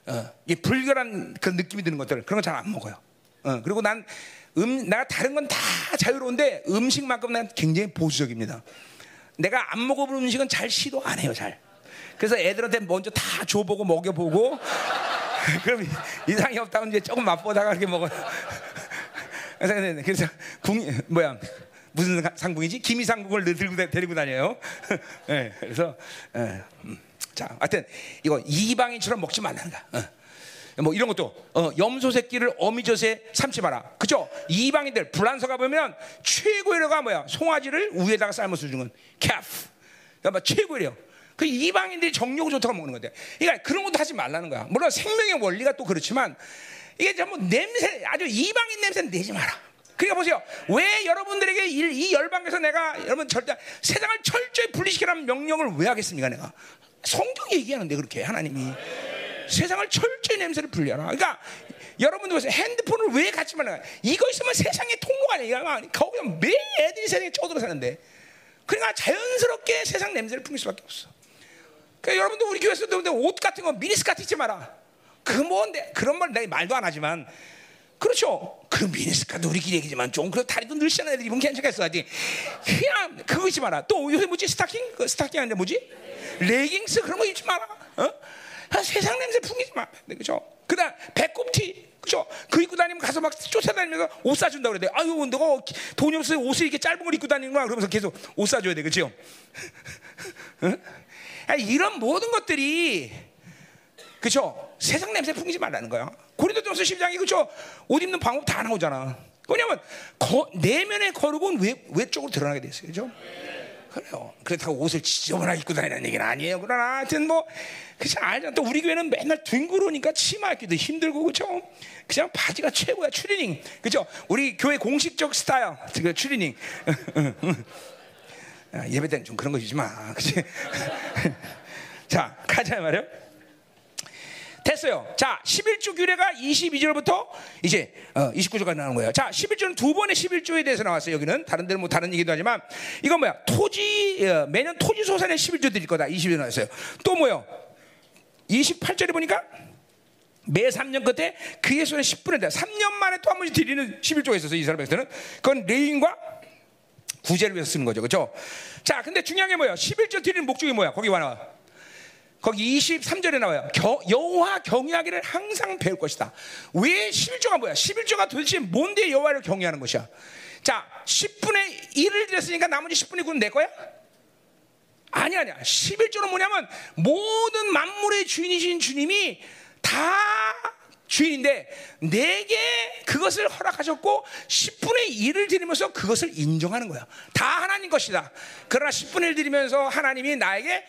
어, 이 불결한 그 느낌이 드는 것들, 그런 거 잘 안 먹어요. 어, 그리고 난, 음, 내가 다른 건 다 자유로운데, 음식만큼 난 굉장히 보수적입니다. 내가 안 먹어본 음식은 잘 시도 안 해요, 잘. 그래서 애들한테 먼저 다 줘보고 먹여보고, 그럼 이상이 없다면 이제 조금 맛보다가 이렇게 먹어. 그래서, 궁, 뭐야 무슨 상궁이지? 기미상궁을 들고 데리고 다녀요. 네, 그래서 네, 음. 자, 하여튼 이거 이방인처럼 먹지 말란다. 어. 뭐 이런 것도 어, 염소 새끼를 어미젖에 삼지 마라. 그죠? 이방인들 불란서 가 보면 최고의 료가 뭐야? 송아지를 우에다가 삶아서 주는 캐프. 그러니까 최고의 료. 그 이방인들이 정력을 좋다고 먹는 건데. 그러니까 그런 것도 하지 말라는 거야. 물론 생명의 원리가 또 그렇지만 이게 전부 냄새, 아주 이방인 냄새는 내지 마라. 그러니까 보세요. 왜 여러분들에게 이, 이 열방에서 내가 여러분 절대 세상을 철저히 분리시키라는 명령을 왜 하겠습니까, 내가? 성경이 얘기하는데 그렇게 하나님이 세상을 철저히 냄새를 분리하라. 그러니까 여러분들 보세요. 핸드폰을 왜 갖지 말라? 이거 있으면 세상의 통로가 아니야. 거기서 매일 애들이 세상에 쳐들어 사는데. 그러니까 자연스럽게 세상 냄새를 풍길 수밖에 없어. 그러니까 여러분들 우리 교회에서도 옷 같은 거 미니스커트 입지 마라. 그 뭔데 그런 말 내가 말도 안 하지만 그렇죠. 그 미니스커트 우리끼리 얘기지만 좀그 다리도 늘씬한 애들이 입으면 괜찮겠어. 하지. 그냥 그거 입지 마라. 또 요새 뭐지 스타킹? 그 스타킹 아닌데 뭐지? 레깅스 그런 거 입지 마라. 어? 아, 세상 냄새 풍기지 마. 네, 그죠? 그다음 배꼽티. 그죠? 그 입고 다니면 가서 막 쫓아다니면서 옷 사준다 그래. 아유, 너가 돈이 없어서 옷을 이렇게 짧은 걸 입고 다니는구나. 그러면서 계속 옷 사줘야 돼. 그죠? 어? 이런 모든 것들이 그죠? 세상 냄새 풍기지 말라는 거야. 고린도전서 10장이 그죠? 옷 입는 방법 다 나오잖아. 왜냐면 거, 내면의 거룩은 외, 외쪽으로 드러나게 됐어요. 그죠? 그래요. 그렇다고 옷을 지저분하게 입고 다니는 얘기는 아니에요. 그러나 하여튼 뭐 그냥 알죠. 또 우리 교회는 맨날 둥그러니까 치마 입기도 힘들고 그죠? 그냥 바지가 최고야 추리닝 그죠? 우리 교회 공식적 스타일 그 추리닝 아, 예배 때는 좀 그런 마. 그치? 자 가자 말이요. 됐어요. 자, 11조 규례가 22절부터 이제 어, 29조가 나오는 거예요. 자, 11조는 두 번의 11조에 대해서 나왔어요. 여기는 다른 데는 뭐 다른 얘기도 하지만 이건 뭐야? 토지 어, 매년 토지 소산에 11조 드릴 거다. 20조 나왔어요. 또 뭐요? 28절에 보니까 매 3년 끝에 그의 손에 10분의 다 3년 만에 또 한 번씩 드리는 11조가 있어서 이스라엘 백성은 그건 레인과 구제를 위해서 쓰는 거죠. 그렇죠? 자, 근데 중요한 게 뭐예요? 11조 드리는 목적이 뭐야? 거기 와 나와. 거기 23절에 나와요. 겨, 여호와 경외하기를 항상 배울 것이다. 왜 11조가 뭐야? 11조가 도대체 뭔데 여호와를 경외하는 것이야? 자, 10분의 1을 드렸으니까 나머지 10분의 9는 내 거야? 아니 아니야. 11조는 뭐냐면 모든 만물의 주인이신 주님이 다 주인인데 내게 그것을 허락하셨고 10분의 1을 드리면서 그것을 인정하는 거야. 다 하나님 것이다. 그러나 10분의 1 드리면서 하나님이 나에게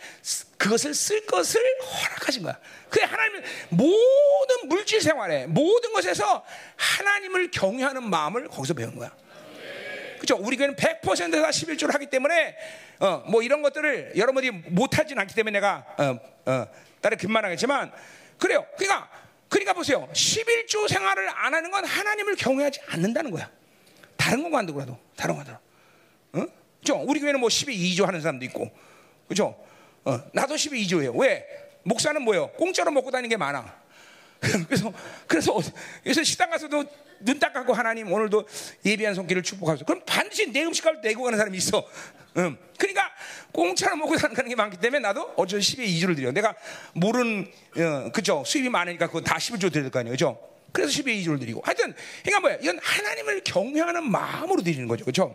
그것을 쓸 것을 허락하신 거야. 그 하나님 모든 물질 생활에 모든 것에서 하나님을 경외하는 마음을 거기서 배운 거야. 그죠? 우리 교회는 100%다 11조를 하기 때문에 어, 뭐 이런 것들을 여러분들이 못하진 않기 때문에 내가 어, 어, 따로 근만하겠지만 그래요. 그러니까 그러니까 보세요. 11조 생활을 안 하는 건 하나님을 경외하지 않는다는 거야. 다른 건 관두고라도 다른 건 관두고. 어? 그죠? 우리 교회는 뭐 12조 하는 사람도 있고. 그죠? 어, 나도 12조예요. 왜? 목사는 뭐예요? 공짜로 먹고 다니는 게 많아. 그래서 그래서 그래서 식당 가서도 눈 닦고 하나님 오늘도 예비한 손길을 축복하소서. 그럼 반드시 내 음식을 내고 가는 사람이 있어. 음. 그러니까 공짜로 먹고 사는 게 많기 때문에 나도 어쩔 10에 2주를 드려. 내가 모르는 어, 그죠 수입이 많으니까 그거 다 11조 드릴 거 아니에요, 그죠? 그래서 10에 2주를 드리고. 하여튼 그러니까 뭐야? 이건 하나님을 경외하는 마음으로 드리는 거죠, 그죠?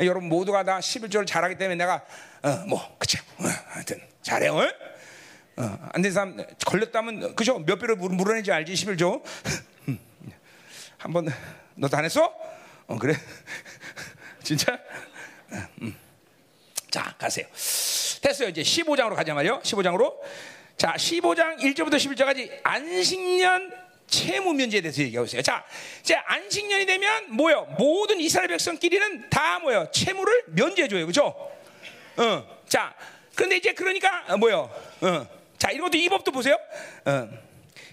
여러분 모두가 다 11조를 잘하기 때문에 내가 어, 뭐 그쵸? 어, 하여튼 잘해요. 어? 어, 안된 사람 걸렸다면 그죠? 몇 배로 물어내지 알지 11조. 한번 너도 안 했어? 어 그래? 진짜? 음. 자 가세요. 됐어요. 이제 15장으로 가자 말이요. 15장으로. 자 15장 1절부터 11절까지 안식년 채무 면제에 대해서 얘기하고 있어요. 자, 이제 안식년이 되면 뭐요? 모든 이스라엘 백성끼리는 다 뭐요? 채무를 면제해 줘요, 그렇죠? 어, 자, 그런데 이제 그러니까 뭐요? 어, 자, 이것도 이 법도 보세요. 어.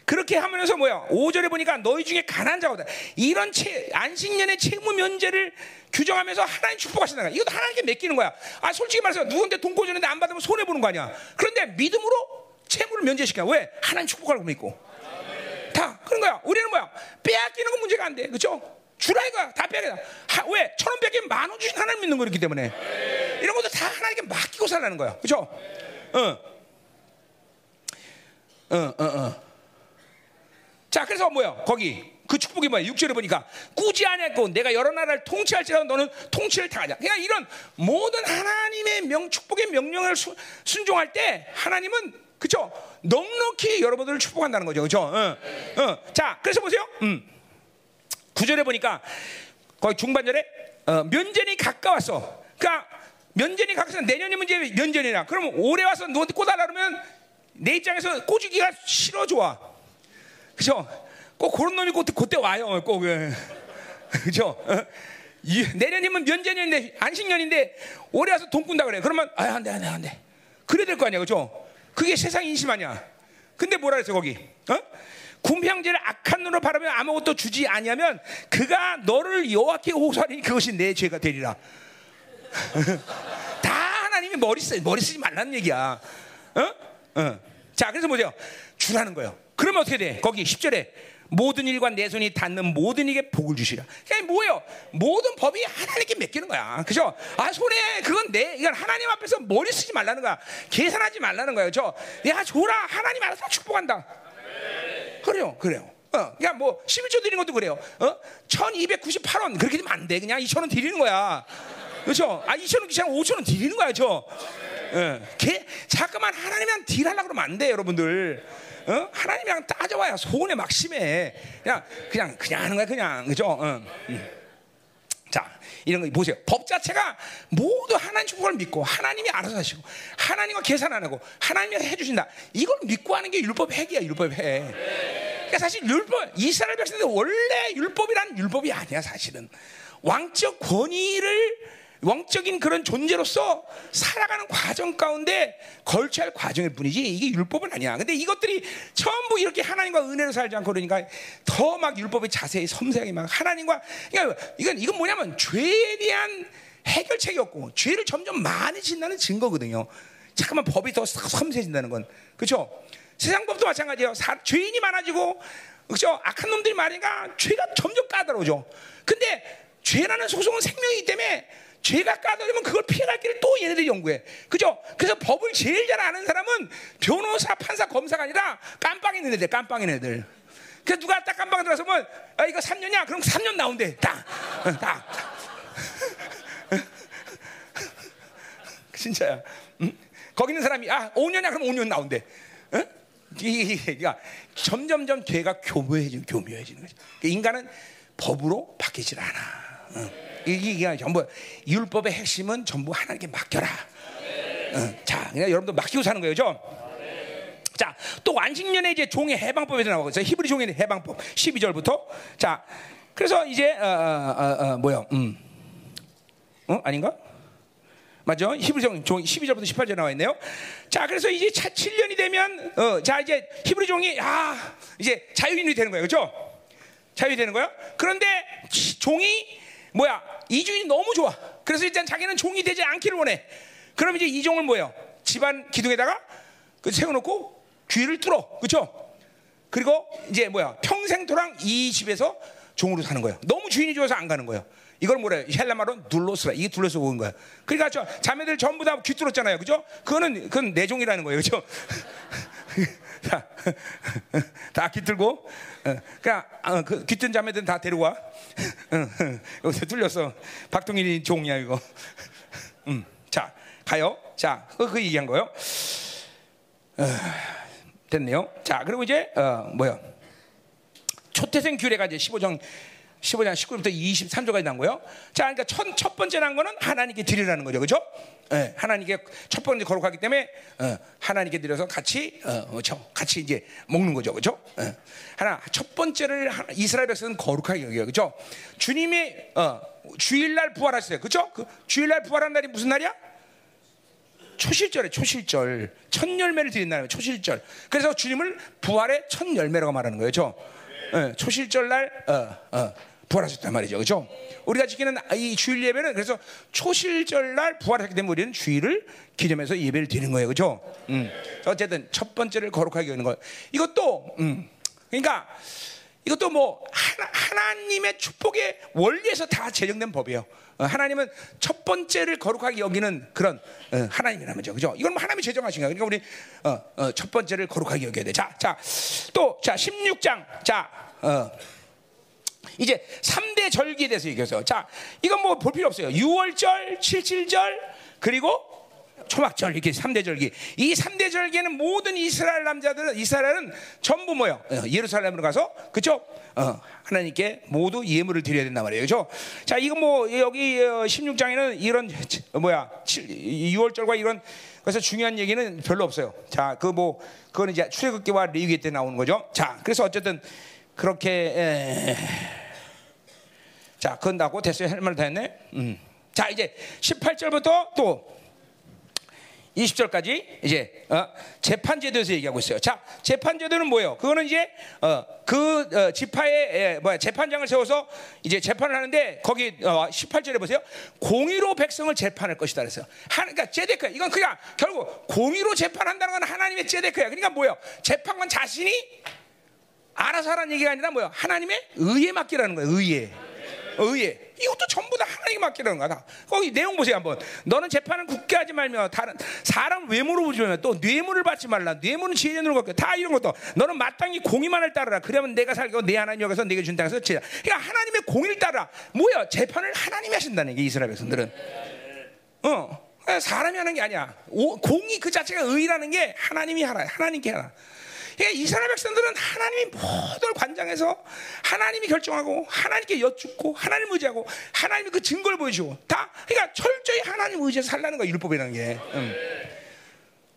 그렇게 하면서 뭐야? 5절에 보니까 너희 중에 가난 자거든. 이런 채, 안식년의 채무 면제를 규정하면서 하나님 축복하신다. 이것도 하나님께 맡기는 거야. 아, 솔직히 말해서 누군데 돈 꿔주는데 안 받으면 손해 보는 거 아니야. 그런데 믿음으로 채무를 면제시켜. 왜? 하나님 축복하고 믿고. 다 그런 거야. 우리는 뭐야? 빼앗기는 건 문제가 안 돼. 그렇죠? 주라 이거야. 다 빼앗겨. 왜? 천원 빼기 만원 주신 하나님 믿는 거기 때문에. 이런 것도 다 하나님께 맡기고 살라는 거야. 그렇죠? 어. 어, 어, 어. 자, 그래서 뭐야? 거기 그 축복이 뭐야? 6절에 보니까 꾸지 않았고 내가 여러 나라를 통치할지라도 너는 통치를 당하자. 그러니까 이런 모든 하나님의 명 축복의 명령을 수, 순종할 때 하나님은 그죠? 넉넉히 여러분들을 축복한다는 거죠. 그죠? 어, 어. 자, 그래서 보세요. 음. 9절에 보니까 거기 중반절에 어, 면전이 가까웠어. 그러니까 면전이 가까워서 내년이면 이제 면전이라. 그러면 올해 와서 너한테 꽂아라 그러면 내 입장에서 꼬주기가 싫어 좋아. 그죠? 꼭 그런 놈이 꼭 그때 와요. 꼭. 그죠? 내년이면 면제년인데 안식년인데 올해 와서 돈 꾼다 그래. 그러면 아, 안 돼, 안 돼, 안 돼. 그래야 될 거 아니야. 그죠? 그게 세상 인심 아니야. 근데 뭐라 그랬어, 거기? 어? 군평제를 악한 눈으로 바라면 아무것도 주지 아니하면 그가 너를 여호와께 호소하니 그것이 내 죄가 되리라. 다 하나님이 머리 쓰 머리 쓰지 말라는 얘기야. 어? 어. 자, 그래서 뭐죠? 주라는 거예요. 그러면 어떻게 돼? 거기 10절에 모든 일과 내 손이 닿는 모든 이게 복을 주시라. 그러니까 뭐예요? 모든 법이 하나님께 맡기는 거야. 그죠? 아, 손에 그건 내, 이건 하나님 앞에서 머리 쓰지 말라는 거야. 계산하지 말라는 거예요. 저, 야, 줘라. 하나님 알아서 축복한다. 그래요. 그래요. 어, 그냥 뭐 11조 드리는 것도 그래요. 어? 1298원. 그렇게 되면 안 돼. 그냥 2,000원 드리는 거야. 그렇죠? 아, 2,000원 그냥 5,000원 드리는 거야, 저. 예. 개, 잠깐만 하나님이랑 딜하려고 그러면 안 돼, 여러분들. 어? 하나님이랑 따져봐야 손에 막 심해. 그냥, 그냥, 그냥 하는 거야, 그냥. 그죠? 어. 음. 자, 이런 거 보세요. 법 자체가 모두 하나님 축복을 믿고 하나님이 알아서 하시고 하나님과 계산 안 하고 하나님이 해주신다. 이걸 믿고 하는 게 율법 핵이야, 율법 핵. 그러니까 사실 율법 이스라엘 백성들 원래 율법이란 율법이 아니야, 사실은 왕적 권위를 왕적인 그런 존재로서 살아가는 과정 가운데 걸쳐야 할 과정일 뿐이지 이게 율법은 아니야. 근데 이것들이 전부 이렇게 하나님과 은혜로 살지 않고 그러니까 더 막 율법이 자세히 섬세하게 막 하나님과 그러니까 이건 이건 뭐냐면 죄에 대한 해결책이 없고 죄를 점점 많이 짓는다는 증거거든요. 잠깐만 법이 더 섬세해진다는 건 그렇죠. 세상 법도 마찬가지예요. 사, 죄인이 많아지고 그렇죠. 악한 놈들이 많으니까 죄가 점점 까다로워져. 근데 죄라는 소송은 생명이기 때문에 죄가 까다로우면 그걸 피해갈 길을 또 얘네들이 연구해. 그죠? 그래서 법을 제일 잘 아는 사람은 변호사, 판사, 검사가 아니라 깜빵 있는 애들, 깜빵 있는 애들. 그래서 누가 딱 깜빵 들어가서 뭐, 아, 이거 3년이야? 그럼 3년 나온대. 딱. 딱. 진짜야. 응? 거기 있는 사람이, 아, 5년이야? 그럼 5년 나온대. 응? 이게, 점점점 죄가 교묘해지고 교묘해지는 거죠. 인간은 법으로 바뀌질 않아. 응. 이게 전부 율법의 핵심은 전부 하나님께 맡겨라. 응. 자, 그냥 여러분도 맡기고 사는 거예요, 죠? 자, 또 완식년에 이제 종의 해방법에서 나오고 있어요. 히브리 종의 해방법 12절부터. 자, 그래서 이제 어, 어, 어, 어 뭐야? 음. 어? 아닌가? 맞죠? 히브리 종 12절부터 18절 나와 있네요. 자, 그래서 이제 7년이 되면 어, 자, 이제 히브리 종이 아, 이제 자유인이 되는 거예요. 그렇죠? 자유이 되는 거예요. 그런데 종이 뭐야? 이 주인이 너무 좋아. 그래서 일단 자기는 종이 되지 않기를 원해. 그럼 이제 이 종을 뭐예요? 집안 기둥에다가 그 세워놓고 귀를 뚫어. 그렇죠? 그리고 이제 뭐야? 평생토랑 이 집에서 종으로 사는 거예요. 너무 주인이 좋아서 안 가는 거예요. 이걸 뭐래? 헬라말로 눌러스라. 이게 둘러서 온 거야. 그러니까 저 자매들 전부 다 귀 뚫었잖아요. 그죠? 그거는 그건 내 종이라는 거예요. 그죠? 다, 다 귀뚫고, 그러니까 어, 그 자매들은 다 데려와. 여기서 뚫렸어. 박동일이 종이야 이거. 음, 자 가요. 자, 그, 그 얘기한 거요. 어, 됐네요. 자, 그리고 이제 어, 뭐야? 초태생 규례가 이제 15장 15장 19절부터 23절까지 난 거예요. 자, 그러니까 첫, 첫 번째 난 거는 하나님께 드리라는 거죠. 그죠? 예, 하나님께 첫 번째 거룩하기 때문에 어, 하나님께 드려서 같이 어, 그렇죠? 같이 이제 먹는 거죠. 그죠? 예. 하나 첫 번째를 이스라엘 백성은 거룩하게 여겨요. 그죠? 주님이 어, 주일날 부활하셨어요. 그죠? 그 주일날 부활한 날이 무슨 날이야? 초실절에 초실절 첫 열매를 드린 날이 초실절. 그래서 주님을 부활의 첫 열매라고 말하는 거예요. 그죠? 예, 초실절 날 어, 어, 부활하셨단 말이죠. 그렇죠? 우리가 지키는 이 주일 예배는 그래서 초실절 날 부활했기 때문에 우리는 주일을 기념해서 예배를 드리는 거예요. 그렇죠? 음. 어쨌든 첫 번째를 거룩하게 하는 거. 이것도 음. 그러니까 이것도 뭐 하나, 님의 축복의 원리에서 다 제정된 법이에요. 어, 하나님은 첫 번째를 거룩하게 여기는 그런 어, 하나님이라는 거죠. 그죠? 이건 뭐 하나님이 제정하신 거예요. 그러니까 우리 어, 어, 첫 번째를 거룩하게 여겨야 돼. 자, 자, 또, 자, 16장. 자, 어, 이제 3대 절기에 대해서 얘기해서 자, 이건 뭐 볼 필요 없어요. 6월절, 77절, 그리고 초막절 이렇게 3대 절기. 이 3대 절기에는 모든 이스라엘 남자들은 이스라엘은 전부 뭐요? 어, 예루살렘으로 가서 그죠? 어, 하나님께 모두 예물을 드려야 된단 말이에요. 그죠? 자, 이거 뭐 여기 16장에는 어, 이런 뭐야? 6월절과 이런 그래서 중요한 얘기는 별로 없어요. 자, 그 뭐 그거는 이제 출애굽기와 레위기 때 나오는 거죠. 자, 그래서 어쨌든 그렇게 에... 자, 그건 나고 됐어요. 할 말 다 했네. 음. 자, 이제 18절부터 또 20절까지 이제 어, 재판제도에서 얘기하고 있어요. 자, 재판제도는 뭐예요? 그거는 이제 어, 그 어, 지파에 예, 뭐야 재판장을 세워서 이제 재판을 하는데 거기 18절에 어, 보세요. 공의로 백성을 재판할 것이다 그래서 하, 그러니까 제데크 이건 그냥 결국 공의로 재판한다는 건 하나님의 제데크야. 그러니까 뭐예요? 재판관 자신이 알아서 하라는 얘기가 아니라 뭐예요? 하나님의 의에 맡기라는 거예요. 의에. 의에 이것도 전부 다 하나님께 맡기라는 거다. 거기 내용 보세요 한번. 너는 재판을 굳게 하지 말며 다른 사람 외모로 보지 말며 또 뇌물을 받지 말라. 뇌물은 지혜년으로 갖고 다 이런 것도 너는 마땅히 공의만을 따르라. 그러면 내가 살고 내 하나님 여기서 내게 준 땅에서 지라. 그러니까 하나님의 공의를 따라. 뭐야? 재판을 하나님이 하신다는 게 이스라엘 백성들은. 어. 사람이 하는 게 아니야. 오, 공의 그 자체가 의라는 게 하나님이 하나, 하나님께 하나. 그러니까 이스라엘 백성들은 하나님이 모든 관장해서 하나님이 결정하고 하나님께 여쭙고 하나님 의지하고 하나님이 그 증거를 보여주고 다 그러니까 철저히 하나님 의지해서 살라는 거야 율법이라는 게. 음.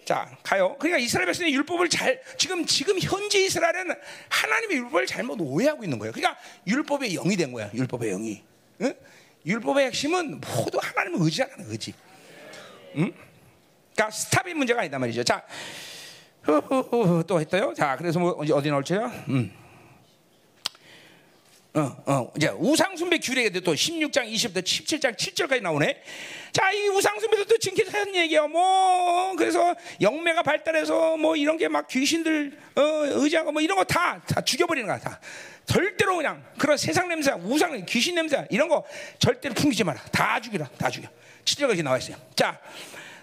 자 가요. 그러니까 이스라엘 백성이 율법을 잘 지금 지금 현재 이스라엘은 하나님의 율법을 잘못 오해하고 있는 거예요. 그러니까 율법의 영이 된 거야. 율법의 영이. 응? 율법의 핵심은 모두 하나님을 의지하는 의지. 응? 그러니까 스탑이 문제가 아니다 말이죠. 자, 또 했어요. 자, 그래서 뭐 어디 나올지요? 음. 어, 어, 이제 우상숭배 규례에도 또 16장 20부터 17장 7절까지 나오네. 자, 이 우상숭배도 또 증기하는 얘기야. 뭐, 그래서 영매가 발달해서 뭐 이런 게 막 귀신들, 어, 의지하고 뭐 이런 거 다, 다 죽여버리는 거야, 다. 절대로 그냥 그런 세상 냄새, 우상, 귀신 냄새, 이런 거 절대로 풍기지 마라. 다 죽이라, 다 죽여. 7절까지 나와 있어요. 자,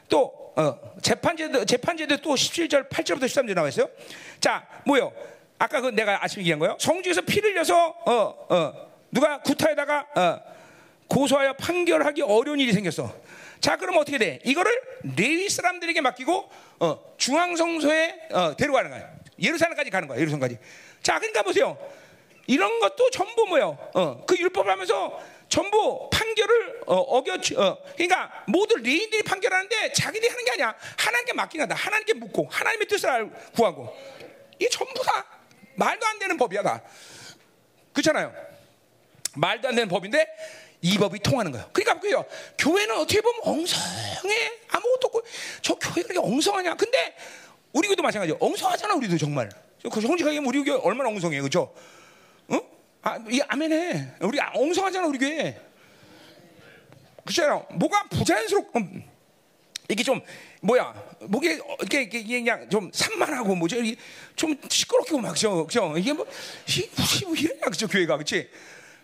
또, 어, 재판제도, 재판제도 또 17절, 8절부터 13절 나와 있어요. 자, 뭐요? 아까 그 내가 아침 얘기한 거요. 성주에서 피를 흘려서 어, 어, 누가 구타에다가 어, 고소하여 판결하기 어려운 일이 생겼어. 자, 그럼 어떻게 돼? 이거를 레위 사람들에게 맡기고 어, 중앙성소에 어, 데려가는 거야. 예루살렘까지 가는 거야. 예루살렘까지. 자, 그러니까 보세요. 이런 것도 전부 뭐요? 어, 그 율법을 하면서 전부 판결을 어, 겨 어, 그러니까 모든 레인들이 판결하는데 자기들이 하는 게 아니야. 하나님께 맡긴 거다. 하나님께 묻고 하나님의 뜻을 알, 구하고 이게 전부 다 말도 안 되는 법이야 다. 그렇잖아요. 말도 안 되는 법인데 이 법이 통하는 거예요. 그러니까 그요 교회는 어떻게 보면 엉성해 아무것도 없고 저 교회가 그렇게 엉성하냐? 근데 우리 교도 마찬가지야. 엉성하잖아 우리도 정말. 그 정직하게 우리 교회 얼마나 엉성해, 그죠? 어? 아, 이 아멘해. 우리 엉성하잖아 우리 교회. 그렇잖아. 뭐가 부자연스럽고 음, 이게 좀 뭐야? 뭐게 이게, 이게 그냥 좀 산만하고 뭐죠? 좀 시끄럽고 막죠, 그죠? 이게 뭐 이게 무슨 뭐 이래야 그죠 교회가 그렇지?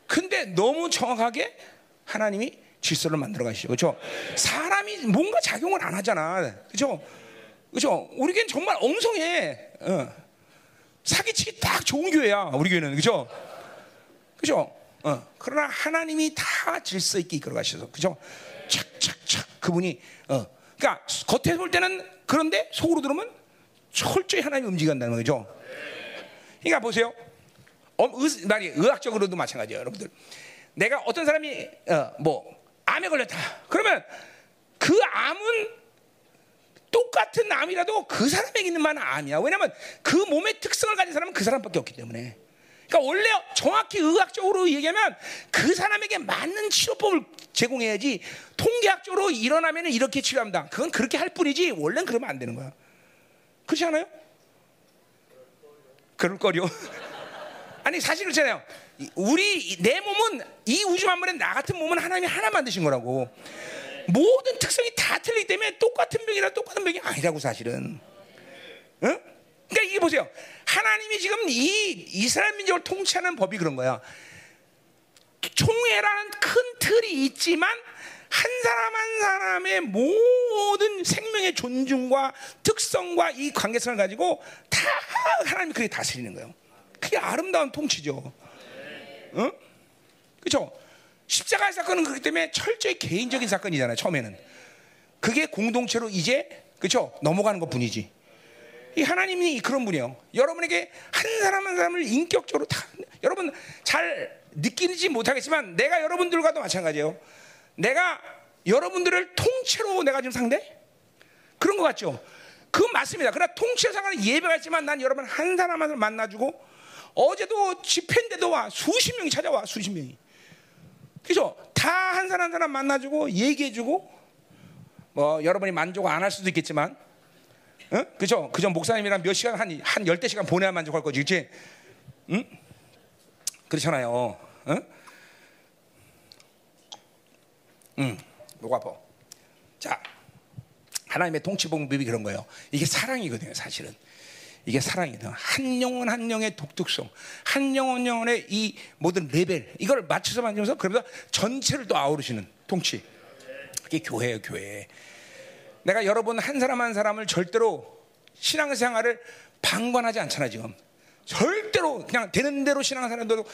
근데 너무 정확하게 하나님이 질서를 만들어 가시죠, 그렇죠? 사람이 뭔가 작용을 안 하잖아, 그렇죠? 그렇죠? 우리 교회는 정말 엉성해. 어. 사기치기 딱 좋은 교회야, 우리 교회는 그렇죠? 그죠? 어. 그러나 하나님이 다 질서 있게 이끌어 가셔서 그죠? 착착착 그분이 어. 그러니까 겉에 볼 때는 그런데 속으로 들으면 철저히 하나님이 움직인다는 거죠. 그러니까 보세요. 어, 의, 말이 의학적으로도 마찬가지예요, 여러분들. 내가 어떤 사람이 어, 뭐 암에 걸렸다. 그러면 그 암은 똑같은 암이라도 그 사람에게 있는 만 암이야. 왜냐하면 그 몸의 특성을 가진 사람은 그 사람밖에 없기 때문에. 그러니까 원래 정확히 의학적으로 얘기하면 그 사람에게 맞는 치료법을 제공해야지 통계학적으로 일어나면 이렇게 치료합니다. 그건 그렇게 할 뿐이지 원래는 그러면 안 되는 거야. 그렇지 않아요? 그럴 거요. 아니 사실 그렇잖아요. 우리 내 몸은 이 우주 만물에 나 같은 몸은 하나님이 하나 만드신 거라고. 모든 특성이 다 틀리기 때문에 똑같은 병이라 똑같은 병이 아니라고 사실은. 응? 그러니까 이게 보세요. 하나님이 지금 이 이스라엘 민족을 통치하는 법이 그런 거야. 총회라는 큰 틀이 있지만 한 사람 한 사람의 모든 생명의 존중과 특성과 이 관계성을 가지고 다 하나님이 그게 다스리는 거예요. 그게 아름다운 통치죠. 응? 그렇죠? 십자가 사건은 그렇기 때문에 철저히 개인적인 사건이잖아요. 처음에는 그게 공동체로 이제 그렇죠 넘어가는 것 뿐이지. 이 하나님이 그런 분이에요. 여러분에게 한 사람 한 사람을 인격적으로 다 여러분 잘 느끼지 못하겠지만 내가 여러분들과도 마찬가지예요. 내가 여러분들을 통째로 내가 지금 상대 그런 것 같죠. 그건 맞습니다. 그러나 통치에 상관은 예배가 있지만 난 여러분 한 사람 한 사람 만나주고 어제도 집회인데도 와 수십 명이 찾아와 수십 명이 그죠? 다 한 사람 한 사람 만나주고 얘기해주고 뭐 여러분이 만족 안 할 수도 있겠지만 어? 그죠? 그죠? 목사님이랑 몇 시간 한, 한 열대 시간 보내야 만족할 거지, 그치? 응? 그렇잖아요. 어? 응, 목 아파. 자, 하나님의 통치봉법이 그런 거예요. 이게 사랑이거든요, 사실은. 이게 사랑이다. 한 영혼 한 영의 독특성, 한 영혼 영혼의 이 모든 레벨, 이걸 맞춰서 만들면서 그러면서 전체를 또 아우르시는 통치. 그게 교회예요, 교회. 내가 여러분 한 사람 한 사람을 절대로 신앙생활을 방관하지 않잖아 지금. 절대로 그냥 되는 대로 신앙생활도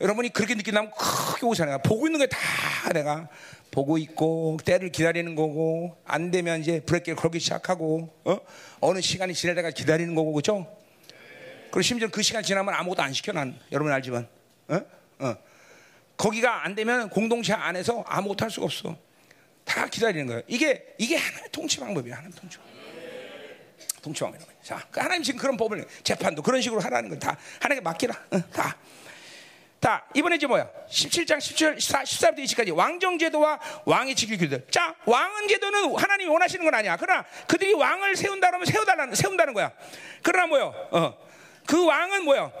여러분이 그렇게 느낀다면 크게 오잖아요. 보고 있는 게 다 내가 보고 있고 때를 기다리는 거고 안 되면 이제 브레이크를 걸기 시작하고 어? 어느 시간이 지날 때가 기다리는 거고 그죠? 그리고 심지어 그 시간 지나면 아무것도 안 시켜 난 여러분 알지만, 어? 어. 거기가 안 되면 공동체 안에서 아무것도 할 수가 없어. 다 기다리는 거예요. 이게 이게 하나님의 통치 방법이야. 하나님 통치. 통치 방법. 자, 그 하나님 지금 그런 법을 재판도 그런 식으로 하라는 거다 하나님께 맡기라. 어, 다. 자, 이번에 이제 뭐야? 17장 17, 14, 14부터 20까지 왕정 제도와 왕의 지킬 규들. 자, 왕은 제도는 하나님이 원하시는 건 아니야. 그러나 그들이 왕을 세운다 그러면 세워달라는 세운다는 거야. 그러나 뭐요? 어. 그 왕은 뭐요?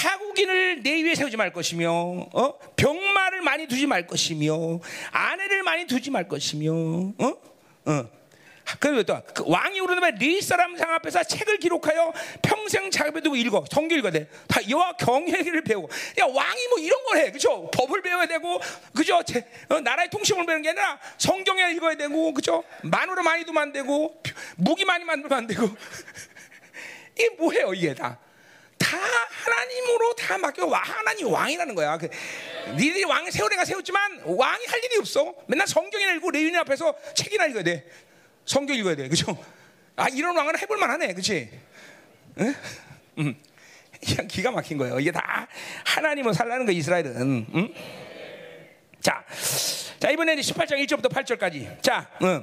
타국인을 내 위에 세우지 말 것이며, 어? 병마를 많이 두지 말 것이며, 아내를 많이 두지 말 것이며, 어? 어. 그리고 또그 왕이 오르는 네 사람 상 앞에서 책을 기록하여 평생 작업에 두고 읽어. 성경 읽어야 돼 다 여호와 경외를 배우고. 야 왕이 뭐 이런 걸 해. 그죠 법을 배워야 되고 그죠? 제, 어, 나라의 통치을 배우는 게 아니라 성경에 읽어야 되고 그죠 마누라 많이 두면 안 되고 무기 많이 만들면 안 되고. 이게 뭐예요 이게 다 다 하나님으로 다 맡겨 와 하나님 왕이라는 거야. 그, 니들이 왕을 세우래가 세웠지만 왕이 할 일이 없어. 맨날 성경이나 읽고 레위인 앞에서 책이나 읽어야 돼. 성경 읽어야 돼. 그죠? 아, 이런 왕은 해볼 만하네. 그치? 응? 음. 그냥 기가 막힌 거예요. 이게 다 하나님을 살라는 거 이스라엘은. 응? 자, 자 이번에는 18장 1절부터 8절까지. 자, 응.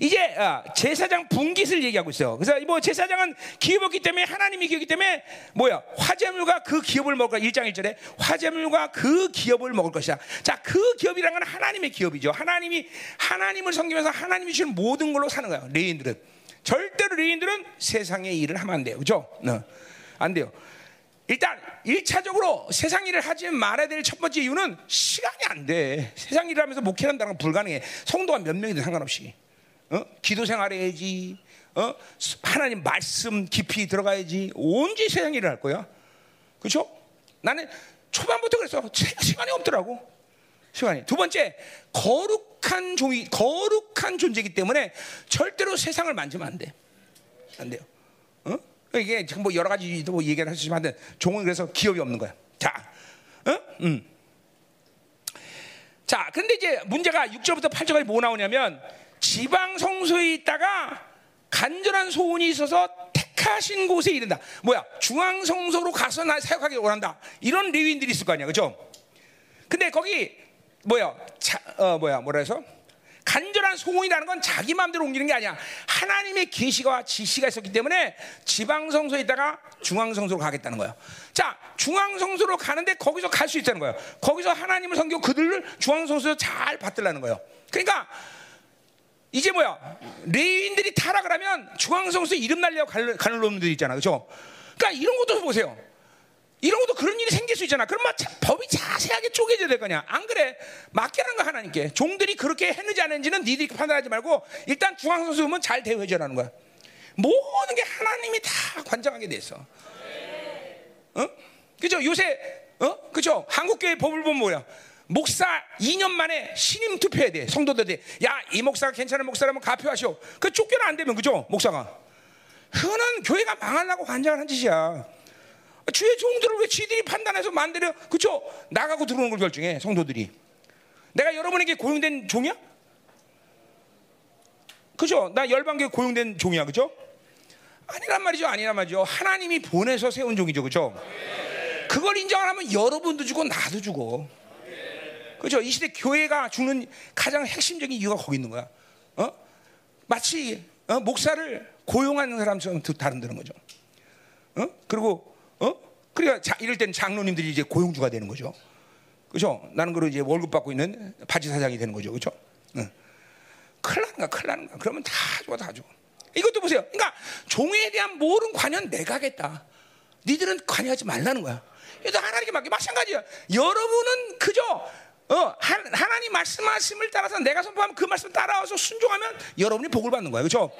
이제 어, 제사장 분깃을 얘기하고 있어요. 그래서 뭐 제사장은 기업이기 때문에 하나님이 기업이기 때문에 뭐야 화재물과 그 기업을 먹을 거야. 1장 1절에 화재물과 그 기업을 먹을 것이다. 자, 그 기업이란 건 하나님의 기업이죠. 하나님이 하나님을 섬기면서 하나님이 주신 모든 걸로 사는 거예요. 레인들은 절대로 레인들은 세상의 일을 하면 안 돼요. 그죠? 어, 안 돼요. 일단 1차적으로 세상 일을 하지 말아야 될 첫 번째 이유는 시간이 안 돼. 세상 일을 하면서 목회한다는 건 불가능해. 성도가 몇 명이든 상관없이. 어? 기도 생활해야지. 어? 하나님 말씀 깊이 들어가야지. 언제 세상 일을 할 거야? 그렇죠? 나는 초반부터 그랬어. 시간이 없더라고. 시간이. 두 번째, 거룩한 종이 거룩한 존재이기 때문에 절대로 세상을 만지면 안 돼. 안 돼요. 어? 이게 지금 뭐 여러 가지 뭐 얘기를 하시지만 종은 그래서 기업이 없는 거야. 자, 어? 음. 자, 근데 이제 문제가 6절부터 8절까지 뭐 나오냐면 지방 성소에 있다가 간절한 소원이 있어서 택하신 곳에 이른다. 뭐야? 중앙 성소로 가서 나 사역하기 원한다. 이런 레위인들이 있을 거 아니야, 그렇죠? 근데 거기 뭐야? 자, 어 뭐야? 뭐라 해서? 간절한 소원이라는 건 자기 마음대로 옮기는 게 아니야. 하나님의 계시가 지시가 있었기 때문에 지방 성소에 있다가 중앙 성소로 가겠다는 거예요. 자, 중앙 성소로 가는데 거기서 갈 수 있다는 거예요. 거기서 하나님을 섬기고 그들을 중앙 성소에서 잘 받들라는 거예요. 그러니까 이제 뭐야? 레인들이 타락을 하면 중앙 성소에 이름 날려 가는 놈들이 있잖아. 그렇죠? 그러니까 이런 것도 보세요. 이런 것도 그런 일이 생길 수 있잖아. 그럼 막 법이 자세하게 쪼개져야 될 거냐? 안 그래? 맡겨라는 거 하나님께. 종들이 그렇게 했는지 안 했는지는 니들이 판단하지 말고 일단 중앙선수 오면 잘 대회전하는 거야. 모든 게 하나님이 다 관장하게 돼 있어. 어? 그죠? 요새 어? 그죠? 한국교회 법을 보면 뭐야? 목사 2년 만에 신임 투표해야 돼. 성도들한테. 야, 이 목사가 괜찮은 목사라면 가표하시오. 그 쫓겨나 안 되면 그죠? 목사가. 그거는 교회가 망하려고 관장을 한 짓이야. 주의 종들을 왜 지들이 판단해서 만들어 그쵸 나가고 들어오는 걸 결정해 성도들이 내가 여러분에게 고용된 종이야? 그죠? 나 열방교회 고용된 종이야 그죠? 아니란 말이죠 아니란 말이죠 하나님이 보내서 세운 종이죠 그죠? 그걸 인정을 하면 여러분도 주고 나도 주고 그죠? 이 시대 교회가 주는 가장 핵심적인 이유가 거기 있는 거야 어? 마치 어? 목사를 고용하는 사람처럼 다른다는 거죠 어? 그리고 어? 그러니까 자, 이럴 땐 장로님들이 이제 고용주가 되는 거죠. 그죠? 나는 그러 이제 월급 받고 있는 바지 사장이 되는 거죠. 그죠? 응. 큰일 나는 거야, 큰일 나는 거야. 그러면 다 줘, 다 줘. 이것도 보세요. 그러니까 종에 대한 모든 관여는 내가 하겠다. 니들은 관여하지 말라는 거야. 이것도 하나님께 맡겨. 마찬가지야. 여러분은 그저 어, 하 나님 말씀하심을 따라서 내가 선포하면 그 말씀 따라와서 순종하면 여러분이 복을 받는 거예요. 그렇죠?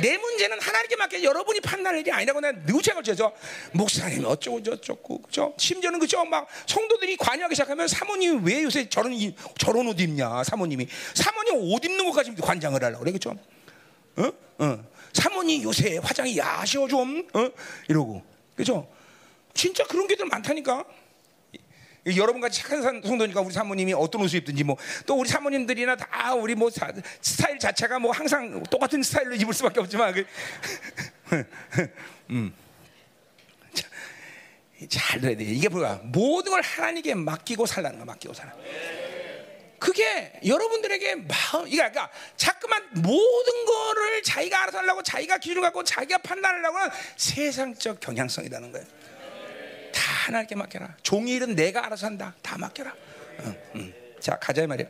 내 문제는 하나님께 맡겨 여러분이 판단할 일이 아니라고 내가 누구책을 져서 목사님 어쩌고 저쩌고 그렇죠? 심지어는 그죠? 막 성도들이 관여하기 시작하면 사모님이 왜 요새 저런 저런 옷 입냐? 사모님이 사모님 옷 입는 것까지 관장을 하려고 그래. 그렇죠? 어? 어. 사모님 요새 화장이 야시워 좀 어? 이러고. 그렇죠? 진짜 그런 게들 많다니까. 여러분 같이 착한 성도니까 우리 사모님이 어떤 옷을 입든지 뭐 또 우리 사모님들이나 다 우리 뭐 스타일 자체가 뭐 항상 똑같은 스타일로 입을 수밖에 없지만 그, 음. 자, 잘 들어야 돼. 이게 뭐야? 모든 걸 하나님께 맡기고 살라는 거야. 맡기고 살아. 그게 여러분들에게 마음, 이게 그러니까 자꾸만 모든 거를 자기가 알아서 하려고 자기가 기준을 갖고 자기가 판단하려고 하는 세상적 경향성이라는 거예요. 다 하나님께 맡겨라. 종이 일은 내가 알아서 한다. 다 맡겨라. 응, 응. 자, 가자 이 말이야.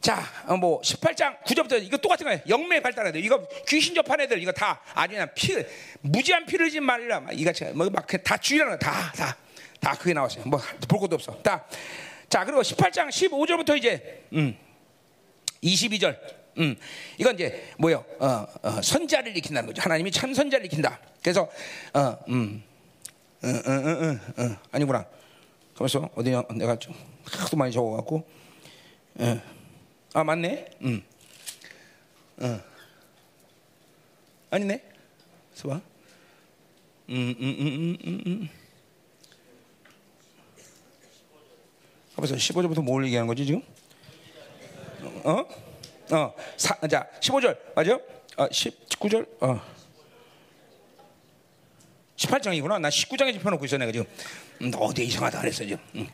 자, 어, 뭐 18장 9절부터 이거 똑같은 거예요. 영매 발달해야 돼. 이거 귀신 접한 애들 이거 다 아주 그냥 피 무지한 피를 지 말라. 이같이 뭐막다 주의라는 다다 다 그게 나왔어요. 뭐 볼 것도 없어. 다. 자, 그리고 18장 15절부터 이제 음. 22절. 음. 이건 이제 뭐요? 어, 어, 선자를 일으킨다는 거죠. 하나님이 참 선자를 일으킨다. 그래서 어, 음. 어, 어, 어, 어, 어. 아니구나. 그래서 어디냐? 내가 좀 하도 많이 적어 갖고 어. 아 맞네. 음. 어. 아니네. 서봐. 음, 음, 음, 음, 음, 음. 그래서 15절부터 뭘 얘기하는 거지 지금? 어? 어. 사, 자, 15절 맞죠? 어, 19절. 어. 18장이구나. 나 19장에 짚어놓고 있어 내가 지금. 음, 너 어디 이상하다 그랬어 지금. 음.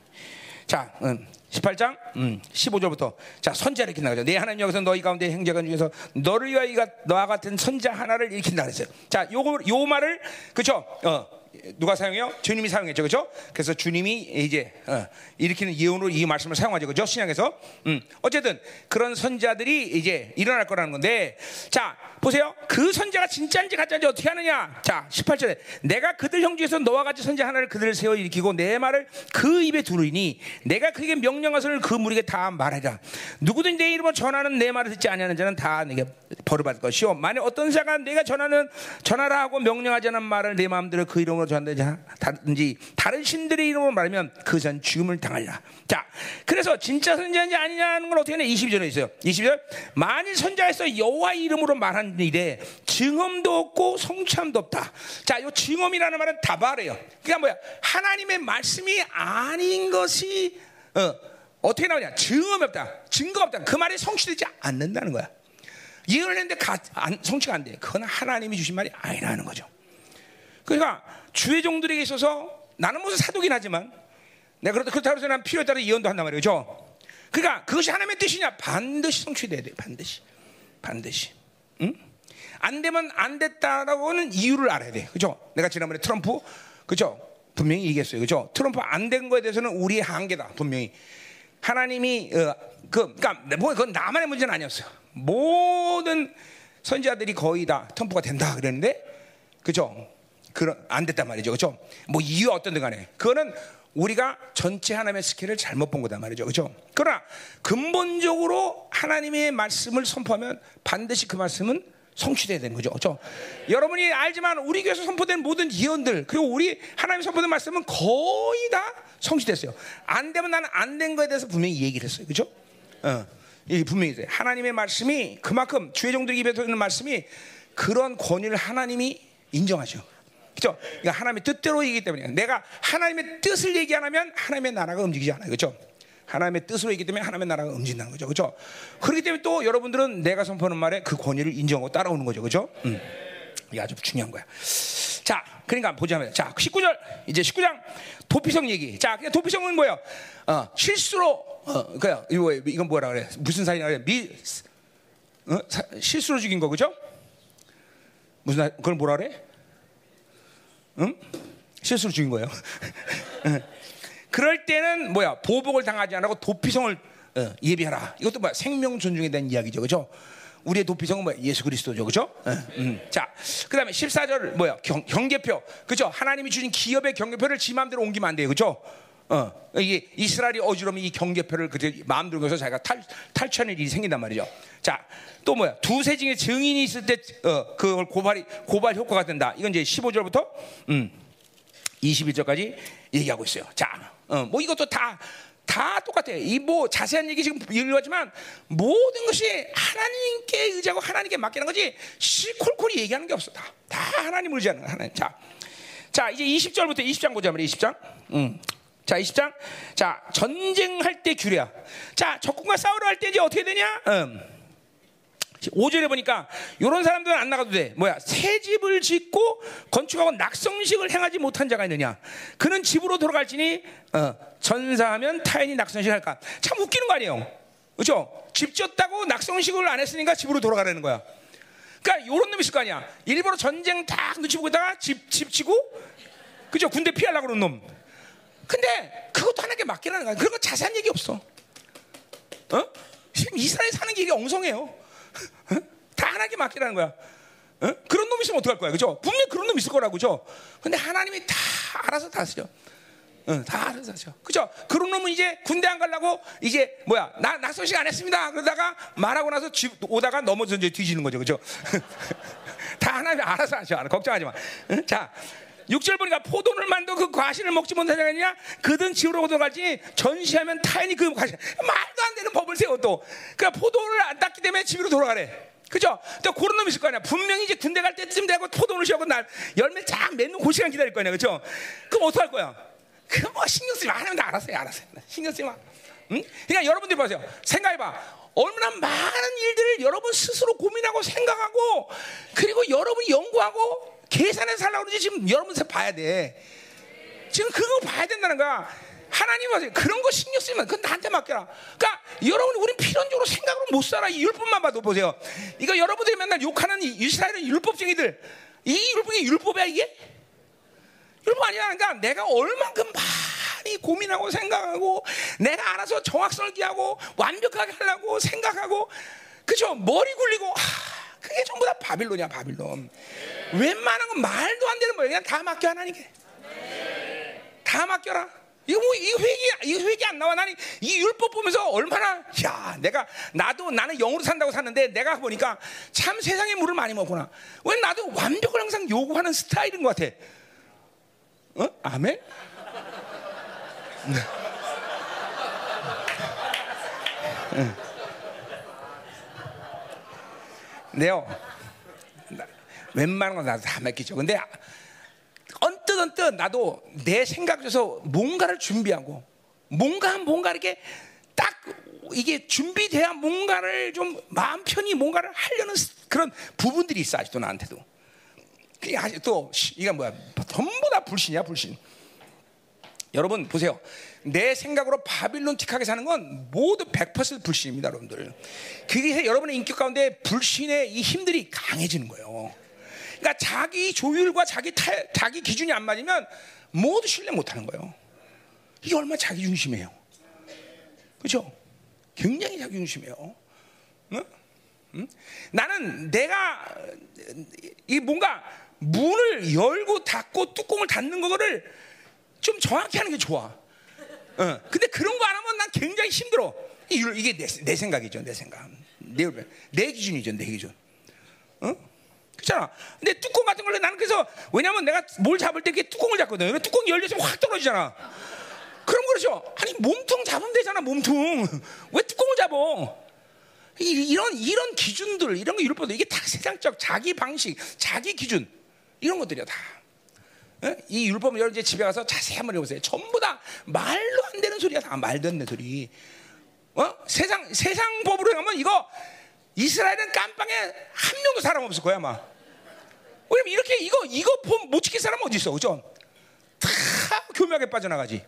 자, 음, 18장 음, 15절부터 자 선자를 일으킨다 그죠? 내 하나님 여기서 너희 가운데 행자가 중에서 너를 위하여 너와 같은 선자 하나를 일으킨다 그랬어요. 자, 요거 요 말을 그죠? 어. 누가 사용해요? 주님이 사용했죠, 그렇죠? 그래서 주님이 이제 어, 일으키는 예언으로 이 말씀을 사용하죠, 그렇죠? 신약에서. 음, 어쨌든 그런 선자들이 이제 일어날 거라는 건데, 자 보세요. 그 선자가 진짜인지 가짜인지 어떻게 하느냐? 자, 18절에 내가 그들 형 중에서 너와 같이 선자 하나를 그들을 세워 일으키고 내 말을 그 입에 두르니 내가 그에게 명령하서를 그 무리에게 다 말하자. 누구든 내 이름으로 전하는 내 말을 듣지 아니하는 자는 다 내게 벌을 받을 것이요. 만약 어떤 자가 내가 전하는 전하라 하고 명령하지 않은 말을 내 마음대로 그 이름으로 전하든지 다른 신들의 이름으로 말하면 그 전 죽음을 당하리라. 자, 그래서 진짜 선자인지 아니냐는 걸 어떻게 하냐? 22절에 있어요. 22절 만일 선자에서 여호와 이름으로 말한 일에 증언도 없고 성참도 없다. 자, 이 증언이라는 말은 다발이에요. 그러니까 뭐야? 하나님의 말씀이 아닌 것이 어, 어떻게 나오냐? 증언이 없다. 증거 없다. 그 말이 성취되지 않는다는 거야. 예언을 했는데 가, 안, 성취가 안 돼. 그건 하나님이 주신 말이 아니라는 거죠. 그러니까 주의 종들에게 있어서 나는 무슨 사도긴 하지만 내가 그렇다, 그렇다고 해서 난 필요에 따라 예언도 한단 말이죠. 그러니까 그것이 하나님의 뜻이냐? 반드시 성취돼야 돼. 반드시. 반드시. 응? 안 되면 안 됐다라고는 이유를 알아야 돼. 그죠? 내가 지난번에 트럼프, 그죠? 분명히 얘기했어요. 그죠? 트럼프 안 된 거에 대해서는 우리의 한계다. 분명히. 하나님이, 어, 그, 그니까, 뭐, 그건 나만의 문제는 아니었어요. 모든 선지자들이 거의 다 트럼프가 된다 그랬는데, 그죠? 그런, 안 됐단 말이죠. 그죠? 뭐 이유 어떤든 간에. 그거는 우리가 전체 하나님의 스케일을 잘못 본 거다 말이죠. 그죠? 그러나 근본적으로 하나님의 말씀을 선포하면 반드시 그 말씀은 성취돼야 되는 거죠. 그렇죠? 여러분이 알지만 우리 교회에서 선포된 모든 예언들 그리고 우리 하나님 선포된 말씀은 거의 다 성취됐어요. 안 되면 나는 안 된 거에 대해서 분명히 얘기를 했어요. 그렇죠? 어. 이 분명히 있어요. 하나님의 말씀이 그만큼 주의 종들 입에서 있는 말씀이 그런 권위를 하나님이 인정하죠. 그렇죠? 그러니까 하나님의 뜻대로이기 때문에 내가 하나님의 뜻을 얘기 안 하면 하나님의 나라가 움직이지 않아요. 그렇죠? 하나님의 뜻으로 있기 때문에 하나님의 나라가 움직인다는 거죠. 그렇죠? 그렇기 때문에 또 여러분들은 내가 선포하는 말에 그 권위를 인정하고 따라오는 거죠. 그렇죠? 음. 이게 아주 중요한 거야. 자, 그러니까 보자면 자, 19절 이제 19장 도피성 얘기. 자, 도피성은 뭐야? 어, 실수로 어, 그야 이거 이건 뭐라 그래? 무슨 사이냐 그래? 미 어? 사, 실수로 죽인 거 그죠? 무슨 그걸 뭐라 그래? 응? 실수로 죽인 거예요. 그럴 때는 뭐야 보복을 당하지 않고 도피성을 어, 예비하라. 이것도 뭐야 생명 존중에 대한 이야기죠, 그렇죠? 우리의 도피성은 뭐야 예수 그리스도죠, 그렇죠? 어, 음. 자, 그다음에 14절 뭐야 경, 경계표, 그렇죠? 하나님이 주신 기업의 경계표를 지 마음대로 옮기면 안 돼요, 그렇죠? 어, 이게 이스라엘이 어지러면 이 경계표를 그들 마음대로 해서 자기가 탈, 탈취하는 일이 생긴단 말이죠. 자, 또 뭐야? 두세 중에 증인이 있을 때, 어, 그걸 고발이, 고발 효과가 된다. 이건 이제 15절부터, 음, 21절까지 얘기하고 있어요. 자, 어, 뭐 이것도 다, 다 똑같아요. 이 뭐 자세한 얘기 지금 읽어지만 모든 것이 하나님께 의지하고 하나님께 맡기는 거지 시콜콜이 얘기하는 게 없어. 다, 다 하나님 의지하는 하나님. 자, 자 이제 20절부터 20장 보자 말이야. 20장. 음. 자, 20장. 자, 전쟁할 때 규례야. 자, 적군과 싸우러 할 때 이제 어떻게 되냐? 음. 오절에 보니까 이런 사람들은 안 나가도 돼. 뭐야? 새 집을 짓고 건축하고 낙성식을 행하지 못한 자가 있느냐? 그는 집으로 돌아갈지니 어, 전사하면 타인이 낙성식을 할까? 참 웃기는 거 아니에요? 그렇죠? 집 지었다고 낙성식을 안 했으니까 집으로 돌아가라는 거야. 그러니까 이런 놈 있을 거 아니야. 일부러 전쟁 딱 눈치 보고 있다가 집, 집 치고 그죠? 군대 피하려고 그러는 놈. 근데 그것도 하나님께 맡기라는 거야. 그런 거 자세한 얘기 없어. 어? 지금 이스라엘 사는 게 이게 엉성해요. 어? 다 하나님께 맡기라는 거야. 어? 그런 놈 있으면 어떡할 거야. 그죠? 분명히 그런 놈 있을 거라고. 그죠? 근데 하나님이 다 알아서 다스려. 어, 다 알아서 하죠. 그죠? 그런 놈은 이제 군대 안 가려고 이제 뭐야, 나, 낙서식 안 했습니다. 그러다가 말하고 나서 집 오다가 넘어져 이제 뒤지는 거죠. 그죠? 다 하나님이 알아서 하죠. 걱정하지 마. 응? 자. 6절 보니까 포도를 만도 그 과실을 먹지 자가 있냐? 그든 집으로 들어갈지 전시하면 타인이 그 과실. 말도 안 되는 법을 세워 또. 그러니까 포도를 안 땄기 때문에 집으로 돌아가래. 그죠? 또 그런 놈이 있을 거 아니야. 분명히 이제 군대 갈 때쯤 되고 포도를 쉬고 날 열매 쫙 맺는 그 시간 기다릴 거 아니야. 그죠? 그럼 어떡할 거야? 그 뭐 신경 쓰지 마. 하나님 다 알았어요. 알았어요. 신경 쓰지 마. 응? 그러니까 여러분들 보세요. 생각해봐. 얼마나 많은 일들을 여러분 스스로 고민하고 생각하고 그리고 여러분이 연구하고 계산해서 살라고 그러지 지금 여러분 봐야 돼. 지금 그거 봐야 된다는 거야. 하나님 은 그런 거 신경 쓰면 그건 나한테 맡겨라. 그러니까 여러분 우리 필연적으로 생각으로 못 살아. 이 율법만 봐도 보세요. 이거 여러분들이 맨날 욕하는 이 이스라엘은 율법쟁이들. 이 율법이 율법이야 이게? 율법 아니야. 그러니까 내가 얼만큼 많이 고민하고 생각하고 내가 알아서 정확성을 기하고 완벽하게 하려고 생각하고 그죠? 머리 굴리고 하, 그게 전부 다 바빌론이야 바빌론. 웬만한 건 말도 안 되는 거야. 그냥 다 맡겨 하나님께. 다 맡겨라. 이거 뭐 이 회기 이 회기 안 나와 나는 이 율법 보면서 얼마나 야 내가 나도 나는 영으로 산다고 샀는데 내가 보니까 참 세상에 물을 많이 먹구나. 왜 나도 완벽을 항상 요구하는 스타일인 것 같아. 어? 아멘? 네. 네요. 웬만한 건 나도 다 맡기죠. 근데 언뜻 언뜻 나도 내 생각 에서 뭔가를 준비하고 뭔가 뭔가 이렇게 딱 이게 준비돼야 뭔가를 좀 마음 편히 뭔가를 하려는 그런 부분들이 있어 아직도 나한테도. 그게 아직도 이게 뭐야? 전부 다 불신이야 불신. 여러분 보세요. 내 생각으로 바빌론틱하게 사는 건 모두 100% 불신입니다, 여러분들. 그래서 여러분의 인격 가운데 불신의 이 힘들이 강해지는 거예요. 그러니까 자기 조율과 자기 타, 자기 기준이 안 맞으면 모두 신뢰 못 하는 거예요. 이게 얼마나 자기 중심이에요. 그렇죠? 굉장히 자기 중심이에요. 응? 응? 나는 내가 이 뭔가 문을 열고 닫고 뚜껑을 닫는 거를 좀 정확히 하는 게 좋아. 어. 근데 그런 거 안 하면 난 굉장히 힘들어. 이게 내, 내 생각이죠, 내 생각. 내, 내 기준이죠, 내 기준. 어? 그렇잖아. 근데 뚜껑 같은 걸로 나는 그래서 왜냐면 내가 뭘 잡을 때 뚜껑을 잡거든. 뚜껑이 열려서 확 떨어지잖아. 그럼 그렇죠. 아니 몸통 잡으면 되잖아, 몸통. 왜 뚜껑을 잡어? 이런 이런 기준들 이런 거 율법도 이게 다 세상적 자기 방식, 자기 기준 이런 것들이야 다. 이 율법 여러분 이제 집에 가서 자세히 한번 해보세요. 전부 다 말로 안 되는 소리야 다 말도 안 되는 소리. 어? 세상 세상 법으로 하면 이거 이스라엘은 깜빵에 한 명도 사람 없을 거야 아마. 왜냐면 이렇게 이거 이거 못 지킬 사람 어디 있어, 그죠? 다 교묘하게 빠져나가지.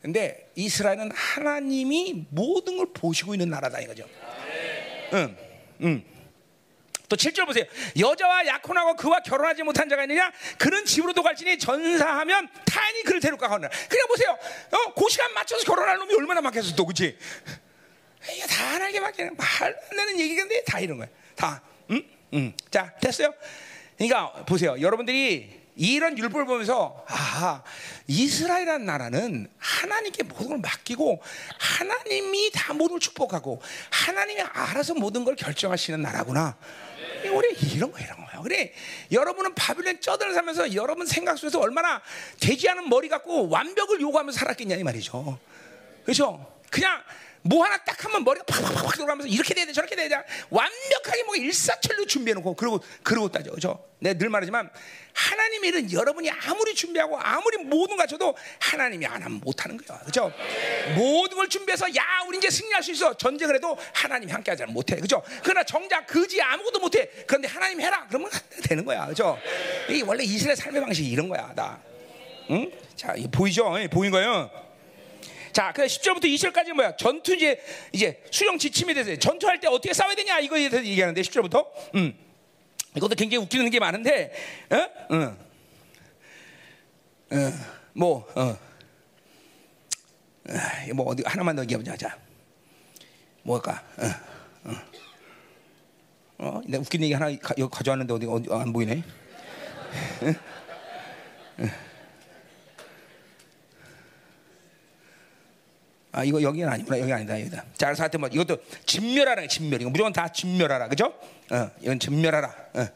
근데 이스라엘은 하나님이 모든 걸 보시고 있는 나라다 이거죠. 응, 응. 또 7절 보세요. 여자와 약혼하고 그와 결혼하지 못한 자가 있느냐? 그는 집으로도 갈지니 전사하면 타인이 그를 데려가 하느라. 그냥 보세요. 어, 그 시간 맞춰서 결혼하는 놈이 얼마나 많겠어 또 그치? 이게 다 하나님께 맡기는 말안 되는 얘기인데 다 이런 거야. 다. 응? 응. 자, 됐어요? 그러니까 보세요. 여러분들이 이런 율법을 보면서 아 이스라엘이라는 나라는 하나님께 모든 걸 맡기고 하나님이 다 모든 걸 축복하고 하나님이 알아서 모든 걸 결정하시는 나라구나. 우리 이런 거 이런 거예요. 그래 여러분은 바빌론 쩌들 살면서 여러분 생각 속에서 얼마나 되지 않은 머리 갖고 완벽을 요구하면서 살았겠냐 이 말이죠. 그렇죠? 그냥 뭐 하나 딱 하면 머리가 팍팍팍 돌아가면서 이렇게 돼야 돼 저렇게 돼야 돼 완벽하게 뭐 일사천리 준비해놓고 그러고 그러고 따져 그죠? 내가 늘 말하지만 하나님의 일은 여러분이 아무리 준비하고 아무리 모든 갖춰도 하나님이 안 하면 못하는 거야 그죠? 모든 걸 준비해서 야 우리 이제 승리할 수 있어 전쟁을 해도 하나님이 함께하지 못해 그죠? 그러나 정작 그지 아무것도 못해 그런데 하나님 해라 그러면 되는 거야 그죠? 이 원래 이스라엘 삶의 방식이 이런 거야 나 응? 자, 이 보이죠? 예, 보인 거예요. 자, 그 10절부터 20절까지 뭐야? 전투 이제 이제 수령 지침에 대해서 전투할 때 어떻게 싸워야 되냐 이거에 대해서 얘기하는데 10절부터. 음. 이것도 굉장히 웃기는 게 많은데, 어? 응. 어, 뭐, 어. 아, 뭐 어디 하나만 더 얘기해보자. 자, 뭘까? 어, 어. 어, 내가 웃긴 얘기 하나 가져왔는데 어디, 어디 안 보이네. 응? 응. 아 이거 여기는 아니구나 여기 아니다 여기다. 자 그래서 하여튼 뭐 이것도 진멸하라 진멸 이거 무조건 다 진멸하라 그죠? 어 이건 진멸하라. 어.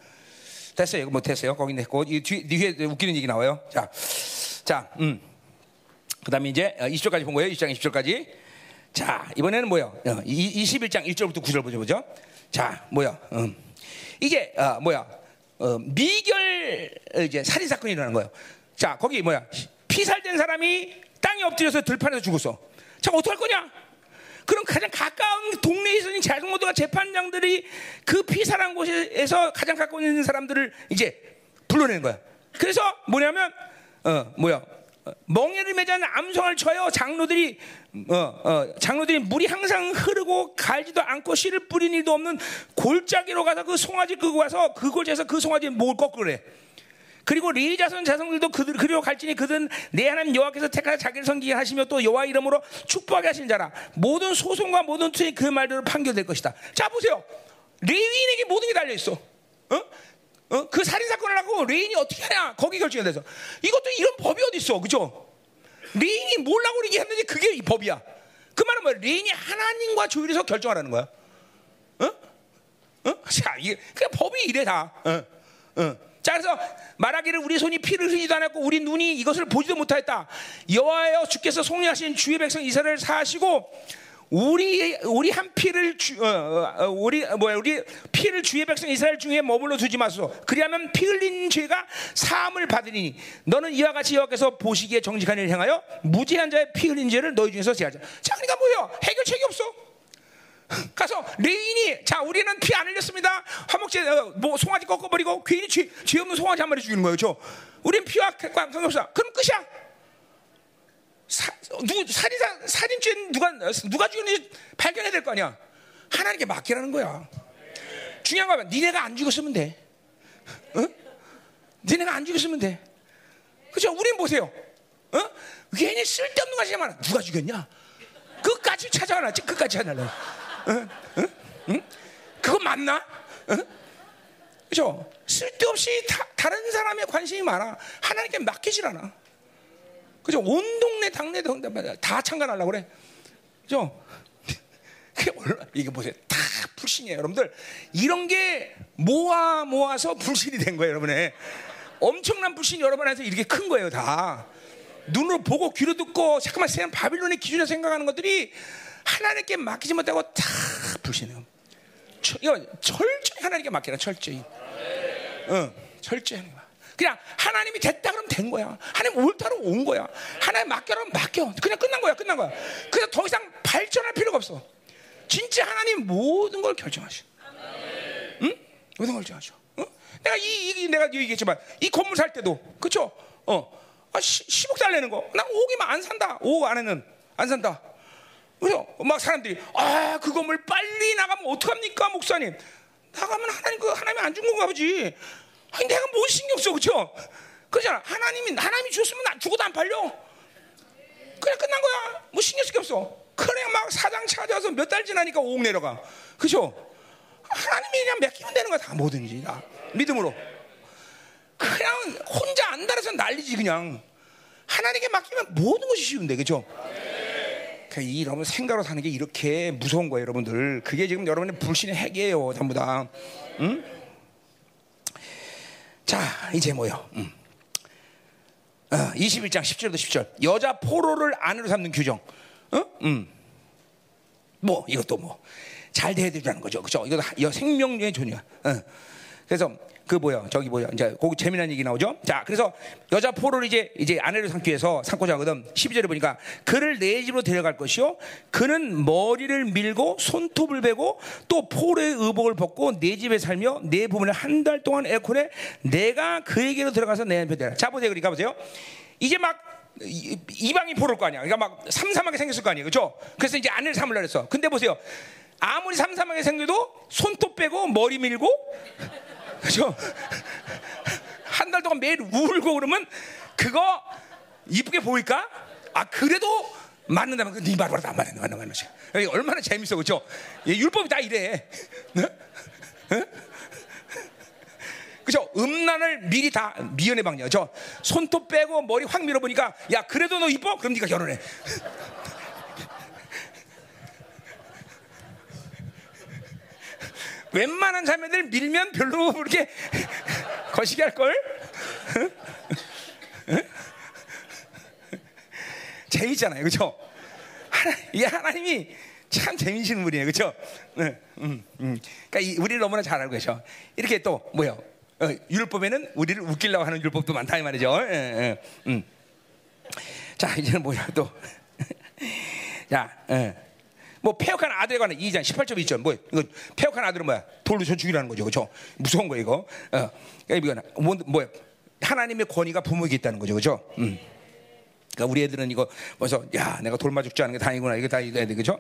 됐어요 이거 뭐 됐어요 거기 됐고 이 뒤, 뒤에 웃기는 얘기 나와요. 자, 자, 음. 그다음에 이제 20절까지 본 거예요. 20장 20절까지. 자 이번에는 뭐요? 어, 21장 1절부터 9절 보죠 보죠. 자 뭐야? 음. 이게 어, 뭐야? 어, 미결 이제 살인 사건이 일어나는 거예요. 자 거기 뭐야? 피살된 사람이 땅에 엎드려서 들판에서 죽었어. 자, 어떡할 거냐? 그럼 가장 가까운 동네에 있는 모두가 재판장들이 그 피살한 곳에서 가장 가까운 있는 사람들을 이제 불러내는 거야. 그래서 뭐냐면, 어, 뭐야. 멍에를 매자는 암송을 쳐요. 장로들이 어, 어, 장로들이 물이 항상 흐르고 갈지도 않고 씨를 뿌린 일도 없는 골짜기로 가서 그 송아지 끄고 와서 그 골짜에서 그 송아지 목을 꺾으래. 그리고 레위 자손 자손들도 그들 그리로 갈지니 그들은 내 하나님 여호와께서 택하여 자기를 섬기게 하시며 또 여호와 이름으로 축복하게 하신 자라 모든 소송과 모든 투의 그 말대로 판결될 것이다. 자 보세요. 레위인에게 모든 게 달려 있어. 어? 어? 그 살인 사건을 하고 레위인이 어떻게 하냐? 거기 결정이 돼서 이것도 이런 법이 어디 있어, 그죠? 레위인이 뭘라고 얘기했는지 그게 이 법이야. 그 말은 뭐야? 레위인이 하나님과 조율해서 결정하라는 거야. 어? 어? 자, 이게 그냥 법이 이래 다. 어? 어. 자 그래서 말하기를 우리 손이 피를 흘리지도 않았고 우리 눈이 이것을 보지도 못하였다. 여호와여 주께서 속량하신 주의 백성 이스라엘을 사하시고 우리 무죄한 피를 주, 어, 어, 우리 뭐야 우리 피를 주의 백성 이스라엘 중에 머물러 두지 마소. 그리하면 피 흘린 죄가 사함을 받으니 너는 이와 같이 여호와께서 보시기에 정직한 일을 행하여 무죄한 자의 피 흘린 죄를 너희 중에서 제하자. 자 그러니까 뭐요 해결책이 없어. 가서 레위인이 자 우리는 피 안 흘렸습니다. 화목제 어, 뭐 송아지 꺾어버리고 괜히 죄, 죄 없는 송아지 한 마리 죽이는 거예요. 저 우린 피와 관계없어. 그럼 끝이야. 사, 누 살인사 살인죄 누가 누가 죽였는지 발견해야 될 거 아니야. 하나님께 맡기라는 거야. 중요한 거는 니네가 안 죽였으면 돼. 어? 니네가 안 죽였으면 돼. 그죠? 우린 보세요. 어? 괜히 쓸데없는 것이 많아. 누가 죽였냐? 끝까지 찾아가지 끝까지 찾아내. 응? 그거 맞나? 응? 그죠? 쓸데없이 다, 다른 사람의 관심이 많아. 하나님께 맡기질 않아. 그죠? 온 동네 당내 다 참관하려고 그래. 그죠? 이게 보세요. 다 불신이에요, 여러분들. 이런 게 모아 모아서 불신이 된 거예요, 여러분의. 엄청난 불신이 여러분 안에서 이렇게 큰 거예요, 다. 눈으로 보고 귀로 듣고 잠깐만 바빌론의 기준에 생각하는 것들이 하나님께 맡기지 못하고 다 불신해요. 이거 철저히 하나님께 맡기라 철저히. 어, 철저히. 그냥 하나님이 됐다 그러면 된 거야. 하나님 옳다로 온 거야. 하나님 맡겨라 면 맡겨. 그냥 끝난 거야. 끝난 거야. 그래서 더 이상 발전할 필요가 없어. 진짜 하나님 모든 걸 결정하셔. 응? 모든 걸 결정하셔. 어? 내가 이, 이 내가 얘기했지만 이 건물 살 때도 그렇죠. 어. 아, 10 억 달래는 거. 난 5억이면 안 산다. 5억 안에는 안 산다. 그래서 막 사람들이 아, 그 건물 빨리 나가면 어떡합니까, 목사님? 나가면 하나님 그 하나님이 안준 건가 보지. 아니, 내가 뭘 신경 써, 그죠? 그잖아. 하나님이 하나님이 줬으면 나 죽어도 안 팔려. 그냥 끝난 거야. 뭐 신경 쓸 게 없어. 그래 막 사장 찾아서 몇 달 지나니까 5억 내려가. 그죠? 하나님이 그냥 맡기면 되는 거야 다 뭐든지 다 믿음으로. 그냥 혼자 안달아서 난리지 그냥. 하나님께 맡기면 모든 것이 쉬운데 그죠? 그러니까 이 여러분 생각으로 사는 게 이렇게 무서운 거예요, 여러분들. 그게 지금 여러분의 불신의 핵이에요, 전부 다. 응? 자, 이제 뭐요? 음. 어, 21장 10절도 10절. 여자 포로를 안으로 삼는 규정. 어? 음. 뭐 이것도 뭐잘 되라는 거죠. 그죠? 이거 다 생명의 존이야. 어. 그래서 그 뭐야 저기 뭐야 이제 거기 재미난 얘기 나오죠. 자 그래서 여자 포로를 이제 이제 아내를 삼기 위해서 삼고자 하거든. 12절에 보니까 그를 내 집으로 데려갈 것이요. 그는 머리를 밀고 손톱을 베고 또 포로의 의복을 벗고 내 집에 살며 내 부분을 한 달 동안 에코에 내가 그에게로 들어가서 내 앞에 대라. 자 보세요. 그러니까 보세요. 이제 막 이- 이방인 포로일 거 아니야. 그러니까 막 삼삼하게 생겼을 거 아니에요. 그렇죠? 그래서 이제 아내를 삼으려 그랬어. 근데 보세요. 아무리 삼삼하게 생겨도 손톱 빼고 머리 밀고 그죠? 한 달 동안 매일 울고 그러면 그거 이쁘게 보일까? 아 그래도 맞는다면 그네 말로 안 맞는 맞는 맞는 맞는 얼마나 재밌어 그죠? 율법이 다 이래. 네? 네? 그죠? 음란을 미리 다 미연의 방이야. 저 손톱 빼고 머리 확 밀어보니까 야 그래도 너 이뻐? 그럼 네가 결혼해. 웬만한 자매들 밀면 별로 그렇게 거시기 할 걸. 재밌잖아요, 그렇죠? 이 하나님이 참 재미있는 분이에요, 그렇죠? 응, 음, 음. 그러니까 이, 우리를 너무나 잘 알고 계셔. 이렇게 또 뭐요? 어, 율법에는 우리를 웃기려고 하는 율법도 많다 이 말이죠. 예, 예, 음. 자 이제는 뭐야 또? 자, 예. 뭐 폐역한 아들에 관한 2장 18절 있죠. 뭐 이거 폐역한 아들은 뭐야? 돌로 쳐 죽이라는 거죠, 그렇죠? 무서운 거 이거. 어, 그러니까 이거 뭐, 뭐야? 하나님의 권위가 부모에게 있다는 거죠, 그렇죠? 음. 그러니까 우리 애들은 이거 벌써 야 내가 돌마 죽지 않은 게 다행이구나 이거 다 이거 애들 그죠?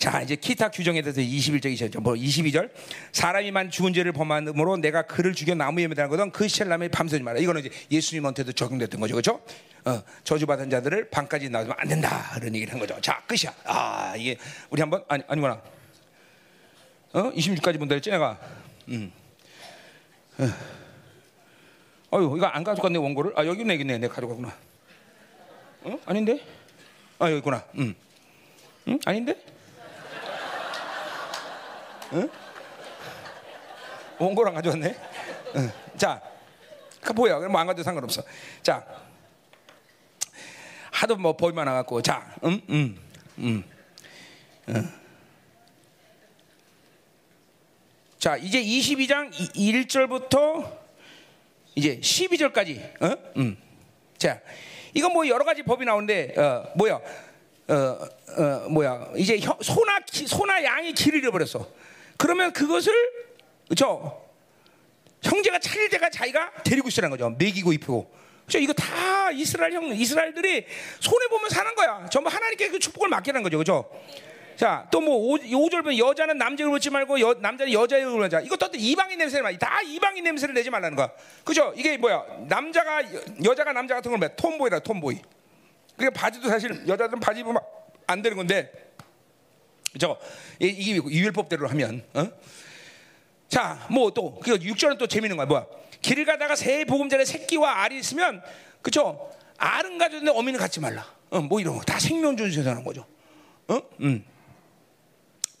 자 이제 기타 규정에 대해서 21절 22절 뭐 22절 사람이만 죽은 죄를 범함으로 내가 그를 죽여 나무에 매달거든 그 시체를 남에 밤새지 마라 이거는 이제 예수님한테도 적용됐던 거죠 그렇죠? 어, 저주받은 자들을 밤까지 놔두면 안 된다 그런 얘기를 한 거죠 자 끝이야 아 이게 우리 한번 아니 아니구나 어 26까지 본다 했지 내가 음. 어. 어휴 이거 안 가져갔네 원고를 아 여기 있네 여기 있네 내가 가져갔구나 어? 아닌데? 아 여기 있구나. 응. 응? 아닌데? 응? 원고랑 가져왔네. 응. 자, 그 뭐야? 그럼 뭐안 가도 상관없어. 자, 하도 뭐 법이 많아갖고, 자, 음, 음, 음, 음. 자, 이제 22장 1절부터 이제 12절까지, 어? 음. 자, 이건 뭐 여러 가지 법이 나오는데, 어, 뭐야? 어, 어, 뭐야? 이제 혀, 소나 기, 소나 양이 길을 잃어버렸어. 그러면 그것을 저 형제가 찾을 때가 자기가 데리고 있으라는 거죠. 먹이고 입히고. 그죠? 이거 다 이스라엘 형, 이스라엘들이 손해 보면 사는 거야. 전부 하나님께 그 축복을 맡기는 거죠, 그죠? 자, 또뭐 5절 보면 여자는 남자를 입지 말고 여, 남자는 여자의 입을 하자. 이것도 또 이방인 냄새를 나. 다 이방인 냄새를 내지 말라는 거야. 그죠? 이게 뭐야? 남자가 여, 자가 남자 같은 걸 뭐야? 톰보이라 톰보이. 그게 바지도 사실 여자들은 바지 입으면 안 되는 건데. 이- 이게 유일법대로 하면 어? 자, 뭐 또, 그 6절은 또 재밌는 거야. 뭐야? 길을 가다가 새 보금자리에 새끼와 알이 있으면, 그쵸? 알은 가졌는데 어미는 갖지 말라. 어, 뭐 이런 거. 다 생명존에서 하는 거죠. 어? 음.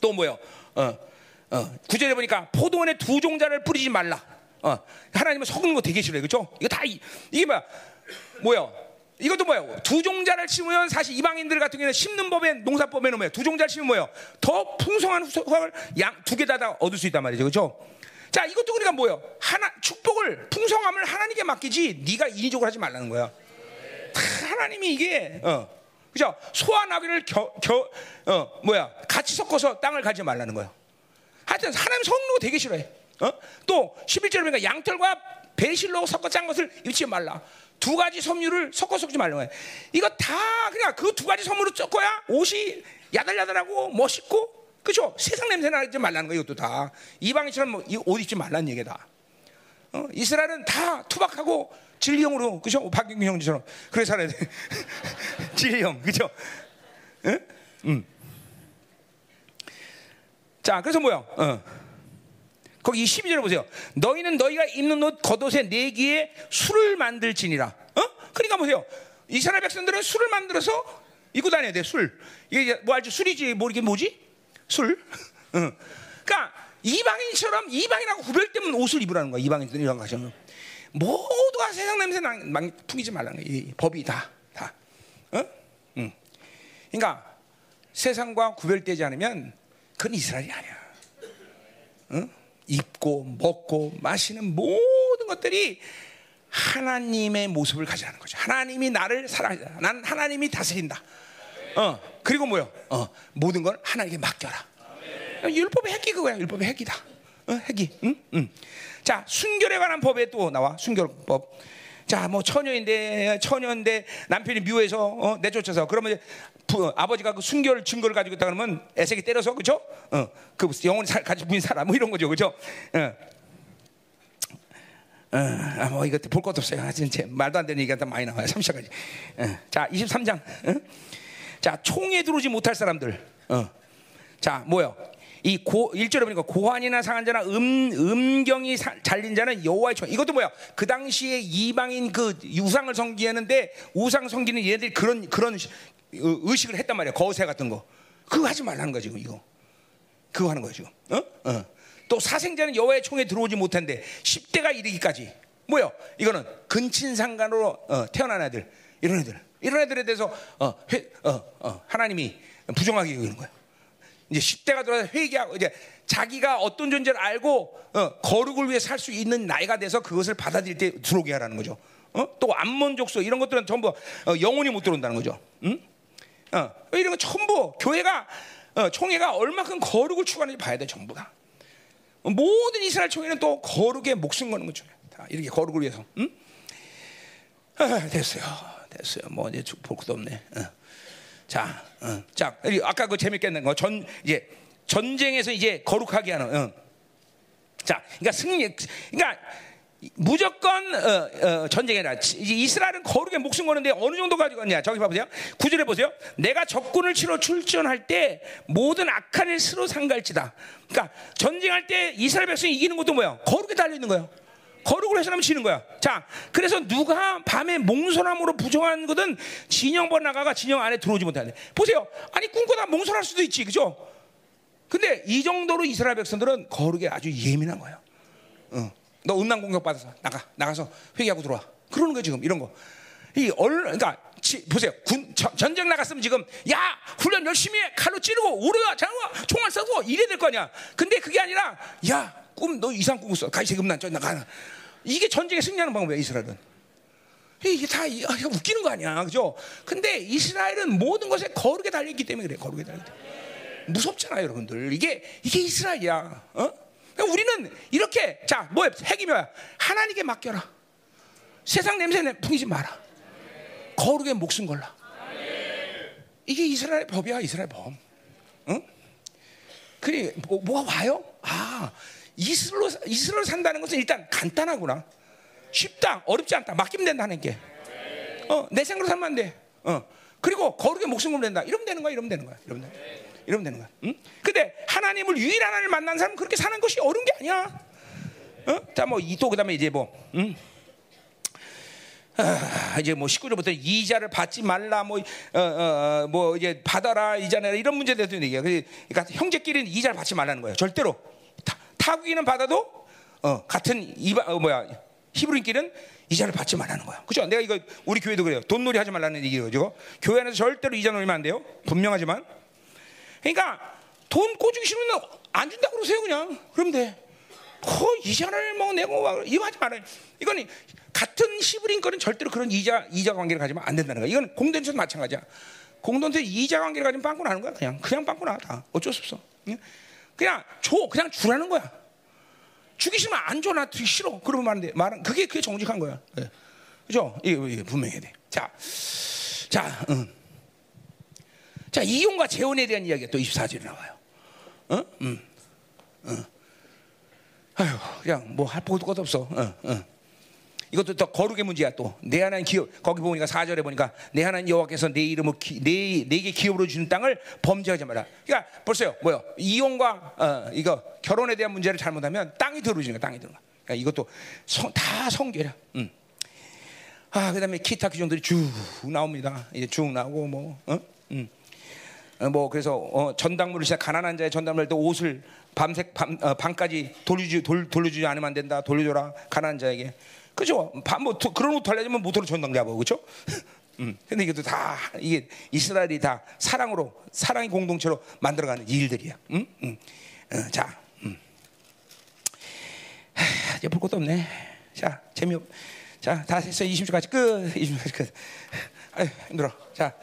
또 뭐요? 어, 어. 구절에 보니까 포도원에 두 종자를 뿌리지 말라. 어. 하나님은 섞는 거 되게 싫어요. 그죠? 이거 다, 이, 이게 뭐야? 뭐야? 이것도 뭐야? 두 종자를 심으면 사실 이방인들 같은 경우는 심는 법에 농사법에는 뭐야? 두 종자를 심으면 뭐야? 더 풍성한 수확을 양두 개 다 얻을 수 있단 말이죠. 그죠? 자, 이것도 그러니까 뭐예요? 하나 축복을 풍성함을 하나님께 맡기지 네가 인위적으로 하지 말라는 거야. 다 하나님이 이게 어. 그죠? 소와 나귀를 겨, 겨, 어, 뭐야? 같이 섞어서 땅을 가지 말라는 거야. 하여튼 하나님 거 되게 싫어해. 어? 또 11절에 보니까 양털과 배실로 섞어 짠 것을 입지 말라. 두 가지 섬유를 섞어 섞지 말라는 거야. 이거 다 그냥 그 두 가지 섬유로 섞어야 옷이 야들야들하고 멋있고 그죠? 세상 냄새 나지 말라는 거야. 이것도 다 이방인처럼 뭐, 이옷 입지 말라는 얘기다. 어? 이스라엘은 다 투박하고 진리형으로 그죠? 박경규 형처럼 그래 살아야 돼. 진리형 그죠? 응? 음. 자, 그래서 뭐야? 어. 거기 12절에 보세요. 너희는 너희가 입는 옷네 개의 술을 만들지니라. 어? 그러니까 보세요. 이스라엘 백성들은 술을 만들어서 입고 다녀야 돼. 술. 이게 뭐 알지? 술이지. 뭐 이게 뭐지? 술. 어. 그러니까 이방인처럼 이방인하고 구별되면 옷을 입으라는 거야. 이방인들 이런 거 하시면 모두가 세상 냄새 나, 막 풍기지 말라는 거야. 이 법이 다 다. 어? 응. 그러니까 세상과 구별되지 않으면 그건 이스라엘이 아니야. 응? 입고 먹고 마시는 모든 것들이 하나님의 모습을 가지라는 거죠. 하나님이 나를 사랑한다. 난 하나님이 다스린다. 어 그리고 뭐요? 어 모든 걸 하나님께 맡겨라. 율법의 핵이 그거야. 율법의 핵이다. 어, 핵이. 응? 응. 자 순결에 관한 법에 또 나와 순결법. 자, 뭐 처녀인데 처녀인데 남편이 미워해서 어, 내쫓아서 그러면 부, 아버지가 그 순결 증거를 가지고 있다 그러면 애새끼 때려서 그죠? 어, 그 영혼이 살, 같이 부인 사람 뭐 이런 거죠, 그죠? 어. 어, 아, 뭐 이것도 볼 것도 없어요. 아, 진짜 말도 안 되는 얘기가 많이 나와요. 3시까지. 어. 자, 23장. 어? 자, 총에 들어오지 못할 사람들. 어. 자, 뭐요? 이 고, 1절에 보니까 고환이나 상한 자나 음, 음경이 사, 잘린 자는 여호와의 총. 이것도 뭐야? 그 당시에 이방인 그 우상을 섬기는데 우상 섬기는 얘들이 그런 그런 의식을 했단 말이야. 거세 같은 거. 그거 하지 말라는 거지, 이거. 그거 하는 거야, 지금. 어? 어. 또 사생자는 여호와의 총에 들어오지 못한데 10대가 이르기까지. 뭐요? 이거는 근친상간으로 어, 태어난 애들. 이런 애들. 이런 애들에 대해서 어, 회, 어, 어, 하나님이 부정하게 여기는 거야. 이제 10대가 들어서 회개하고 이제 자기가 어떤 존재를 알고 어, 거룩을 위해 살 수 있는 나이가 돼서 그것을 받아들일 때 들어오게 하라는 거죠. 어? 또 안몬족소 이런 것들은 전부 어, 영혼이 못 들어온다는 거죠. 응? 어, 이런 건 전부 교회가 어, 총회가 얼마큼 거룩을 추구하는지 봐야 돼 전부가. 모든 이스라엘 총회는 또 거룩에 목숨 거는 거죠. 다 이렇게 거룩을 위해서. 응? 아, 됐어요, 됐어요. 뭐 이제 볼 것도 없네. 어. 자, 어. 자, 아까 그 재밌게 했는 거 전 이제 전쟁에서 이제 거룩하게 하는. 어. 자, 그러니까 승리, 그러니까 무조건 어, 어, 전쟁이라 이스라엘은 거룩에 목숨 거는데 어느 정도 가지고 있냐 저기 봐보세요 구절에 보세요 내가 적군을 치러 출전할 때 모든 악한 일 스로 상갈지다 그러니까 전쟁할 때 이스라엘 백성이 이기는 것도 뭐야 거룩에 달려있는 거예요 거룩을 해서나면 지는 거야. 자, 그래서 누가 밤에 몽소함으로 부정한 것은 진영 번나가가 진영 안에 들어오지 못하는데 보세요. 아니 꿈꾸다 몽소할 수도 있지, 그죠? 근데 이 정도로 이스라엘 백성들은 거룩에 아주 예민한 거예요. 어. 너 음란 공격 받아서 나가 나가서 회개하고 들어와. 그러는 거 지금 이런 거. 이 얼, 그러니까 지, 보세요. 군 저, 전쟁 나갔으면 지금 야 훈련 열심히 해 칼로 찌르고 오르와 장와 총알 쏘고 이래야 될거 아니야. 근데 그게 아니라 야 꿈 너 이상 꿈꿨어. 가이 세 금난 저 나가. 이게 전쟁에 승리하는 방법이야 이스라엘은. 이게 다 아, 웃기는 거 아니야, 그죠? 근데 이스라엘은 모든 것에 거룩에 달려있기 때문에 그래, 거룩에 달려. 무섭잖아요, 여러분들. 이게 이게 이스라엘이야. 어? 그러니까 우리는 이렇게 자, 뭐야? 핵이 뭐야? 하나님께 맡겨라. 세상 냄새 풍기지 마라. 거룩에 목숨 걸라. 이게 이스라엘 법이야, 이스라엘 법. 응? 그래, 뭐, 뭐가 와요? 아, 이스라엘로, 이스라엘 산다는 것은 일단 간단하구나. 쉽다, 어렵지 않다, 맡기면 된다는 게. 어, 내 생각으로 살면 안 돼. 어. 그리고 거룩에 목숨 걸면 된다. 이러면 되는 거야, 이러면 되는 거야, 이러면 되는 거야. 이러면 되는 거야. 응? 근데 하나님을 유일한 하나님을 만난 사람은 그렇게 사는 것이 어려운 게 아니야. 어? 자, 뭐, 또 그다음에 이제 뭐, 응? 아, 이제 뭐 19절부터 이자를 받지 말라 뭐, 어, 어, 어, 뭐 이제 받아라 이자 내라 이런 문제에 대해서 얘기해요. 그러니까 형제끼리는 이자를 받지 말라는 거예요. 절대로 타국인은 받아도 어, 같은 이바 어, 뭐야 히브리인끼리는 이자를 받지 말라는 거야. 그죠? 내가 이거 우리 교회도 그래요. 돈놀이 하지 말라는 얘기죠. 교회 안에서 절대로 이자 놀리면 안 돼요. 분명하지만. 그러니까 돈 꿔주기 싫으면 안 준다고 그러세요 그냥. 그럼 돼. 어, 이자를 뭐 내고 이거 하지 말아요. 이건 같은 히브리인 거는 절대로 그런 이자 이자 관계를 가지면 안 된다는 거야. 이건 공동체도 마찬가지야. 공동체 이자 관계를 가지면 빵꾸 나는 거야. 그냥 그냥 빵꾸 나 다. 어쩔 수 없어. 그냥 줘, 그냥 주라는 거야. 주기 싫으면 안 줘, 나 싫어. 그러면 말은 말은 그게 그게 정직한 거야. 네. 그죠? 이게, 이게 분명해야 돼. 자, 자, 응. 자 이용과 재혼에 대한 이야기가 또 24절에 나와요. 어? 음, 어. 아휴, 그냥 뭐 할 것도 없어. 어, 어. 이것도 더 거룩의 문제야 또. 내 하나님 기업 거기 보니까 4절에 보니까 내 하나님 여호와께서 내 이름을 기, 내 내게 기업으로 주는 땅을 범죄하지 마라. 그러니까 벌써요. 뭐요? 이혼과 어, 이거 결혼에 대한 문제를 잘못하면 땅이 들어오지는 거야. 땅이 들어가. 그러니까 이것도 성, 다 성결이야. 음. 아, 그다음에 기타 규정들이 쭉 나옵니다. 이제 쭉 나오고 뭐 어? 음. 어, 뭐 그래서 어, 전당물을 시작 가난한 자의 전당물 때 옷을 밤색 밤, 어, 밤까지 돌려주 돌, 돌려주지 않으면 안 된다. 돌려줘라 가난한 자에게. 그죠? 뭐 그런 옷 하려면 모토로 전당 잡아, 그렇죠? 음. 근데 이것도 다 이게 이스라엘이 다 사랑으로 사랑의 공동체로 만들어가는 일들이야. 음? 음. 어, 자, 음. 하, 이제 볼 것도 없네. 자, 재미없. 자, 다 했어. 20초까지 끝. 20초까지 끝. 아유, 힘들어. 자.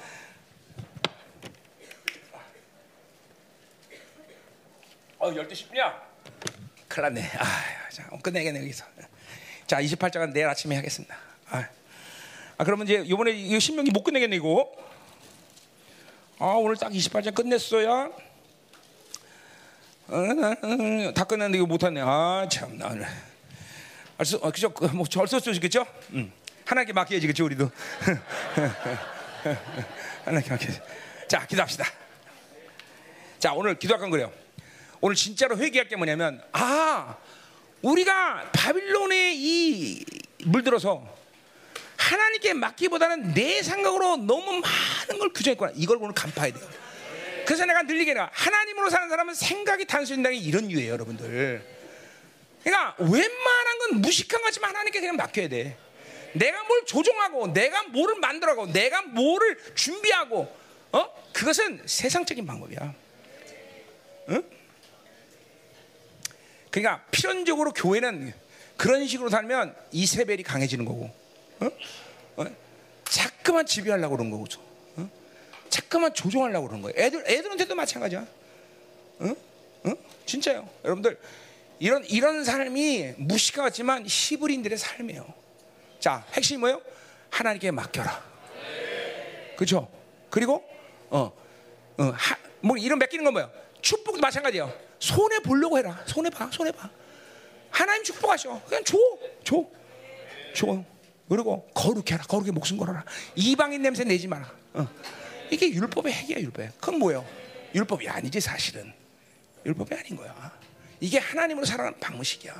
어, 12시 분이야. 큰일 났네. 아, 자, 끝내겠네, 여기서. 자, 28장은 내일 아침에 하겠습니다. 아, 아 그러면 이제 이번에 이 신명기 못 끝내겠네, 이거. 아, 오늘 딱 28장 끝냈어야. 어, 어, 다 끝났는데 이거 못하네. 아, 참, 나 오늘. 알수, 어, 그죠? 뭐, 절수 주시겠죠? 음. 하나님께 맡겨야지, 그죠, 우리도. 하나님께 맡겨야지. 자, 기도합시다. 자, 오늘 기도할 그래요. 오늘 진짜로 회개할 게 뭐냐면, 아, 우리가 바빌론에 이 물들어서 하나님께 맡기보다는 내 생각으로 너무 많은 걸 규정했구나. 이걸 오늘 간파해야 돼요. 그래서 내가 늘리게 나 하나님으로 사는 사람은 생각이 단순한다는 게 이런 이유예요, 여러분들. 그러니까 웬만한 건 무식한 거지만 하나님께 그냥 맡겨야 돼. 내가 뭘 조종하고, 내가 뭐를 만들어가고, 내가 뭐를 준비하고, 어? 그것은 세상적인 방법이야. 응? 그러니까 필연적으로 교회는 그런 식으로 살면 이세벨이 강해지는 거고, 어? 어? 자꾸만 지배하려고 그러는 거고, 어? 자꾸만 조종하려고 그러는 거예요. 애들 애들한테도 마찬가지야. 어? 어? 진짜요, 여러분들 이런 이런 삶이 무식한 같지만 히브리인들의 삶이에요. 자, 핵심이 뭐예요? 하나님께 맡겨라. 그렇죠? 그리고 어, 어, 하, 뭐 이런 맡기는 건 뭐예요? 축복도 마찬가지예요. 손해 보려고 해라. 손해 봐, 손해 봐. 하나님 축복하셔. 그냥 줘, 줘, 줘. 그리고 거룩해 라 거룩에 목숨 걸어라. 이방인 냄새 내지 마라. 어. 이게 율법의 핵이야, 율법. 그건 뭐예요? 율법이 아니지 사실은. 율법이 아닌 거야. 이게 하나님으로 살아가는 방식이야.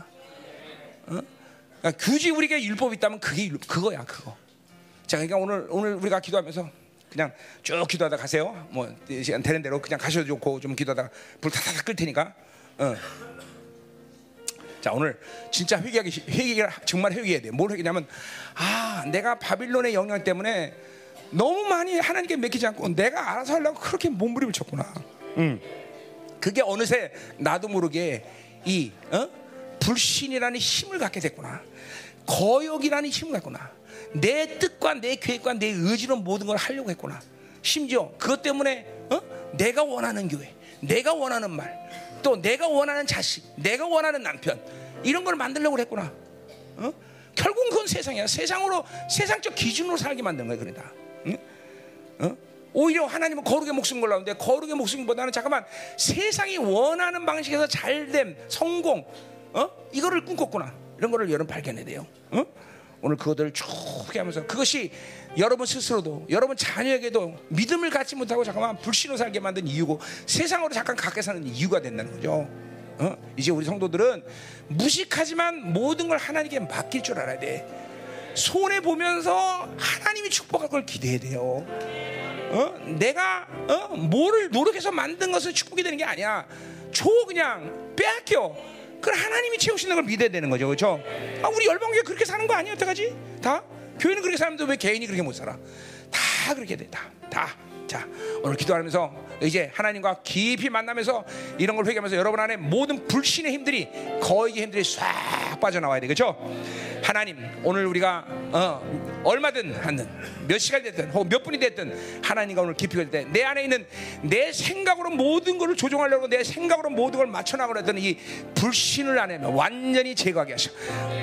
어? 그러니까 굳이 우리가 율법이 있다면 그게 율법, 그거야, 그거. 자, 그러니까 오늘 오늘 우리가 기도하면서 그냥 쭉 기도하다 가세요. 뭐 시간 되는 대로 그냥 가셔도 좋고 좀 기도하다 불 타다닥 끌 테니까. 어. 자 오늘 진짜 회개하기 회개를 정말 회개해야 돼. 뭘 회개냐면 아 내가 바빌론의 영향 때문에 너무 많이 하나님께 맡기지 않고 내가 알아서 하려고 그렇게 몸부림을 쳤구나. 음. 그게 어느새 나도 모르게 이 어? 불신이라는 힘을 갖게 됐구나. 거역이라는 힘을 갖구나. 내 뜻과 내 계획과 내 의지로 모든 걸 하려고 했구나. 심지어 그것 때문에 어? 내가 원하는 교회, 내가 원하는 말, 또 내가 원하는 자식, 내가 원하는 남편 이런 걸 만들려고 했구나. 어? 결국은 그건 세상이야. 세상으로 세상적 기준으로 살게 만든 거야, 그러다. 응? 어? 오히려 하나님은 거룩의 목숨 걸라는데 거룩의 목숨보다는 잠깐만 세상이 원하는 방식에서 잘됨, 성공, 어? 이거를 꿈꿨구나. 이런 거를 여러분 발견해야 돼요. 어? 오늘 그것들을 쭉 하면서 그것이 여러분 스스로도 여러분 자녀에게도 믿음을 갖지 못하고 잠깐만 불신으로 살게 만든 이유고 세상으로 잠깐 가게 사는 이유가 된다는 거죠. 어? 이제 우리 성도들은 무식하지만 모든 걸 하나님께 맡길 줄 알아야 돼. 손해 보면서 하나님이 축복할 걸 기대해야 돼요. 어? 내가 어? 뭐를 노력해서 만든 것을 축복이 되는 게 아니야. 줘 그냥 빼앗겨. 그걸 하나님이 채우시는 걸 믿어야 되는 거죠. 그렇죠? 아, 우리 열방교회 그렇게 사는 거 아니야? 어떡하지? 다? 교회는 그렇게 사는데 왜 개인이 그렇게 못 살아? 다 그렇게 돼. 다. 다. 자, 오늘 기도하면서 이제 하나님과 깊이 만나면서 이런 걸 회개하면서 여러분 안에 모든 불신의 힘들이 거액의 힘들이 싹 빠져나와야 돼. 그렇죠? 하나님, 오늘 우리가 어, 얼마든 하는 몇 시간 됐든 혹은 몇 분이 됐든 하나님과 오늘 깊이 갈 때 내 안에 있는 내 생각으로 모든 것을 조종하려고 내 생각으로 모든 걸 맞춰 나가려 했던 이 불신을 안에 완전히 제거하게 하셔.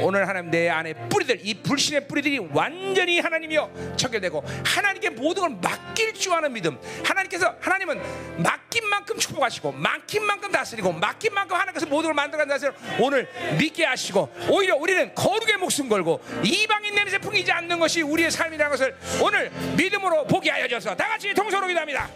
오늘 하나님 내 안에 뿌리들 이 불신의 뿌리들이 완전히 하나님이여 척결되고 하나님께 모든 걸 맡길 줄 아는 믿음. 하나님께서 하나님은 맡긴 만큼 축복하시고 맡긴 만큼 다스리고 맡긴 만큼 하나님께서 모든 걸 만들어 간다 해서 오늘 믿게 하시고 오히려 우리는 거룩의 목숨 걸고 이방인 냄새 풍기지 않는 것이 우리의 삶이라는 것을 오늘 믿음으로 보게 하여 줘서 다 같이 통성으로 기도합니다.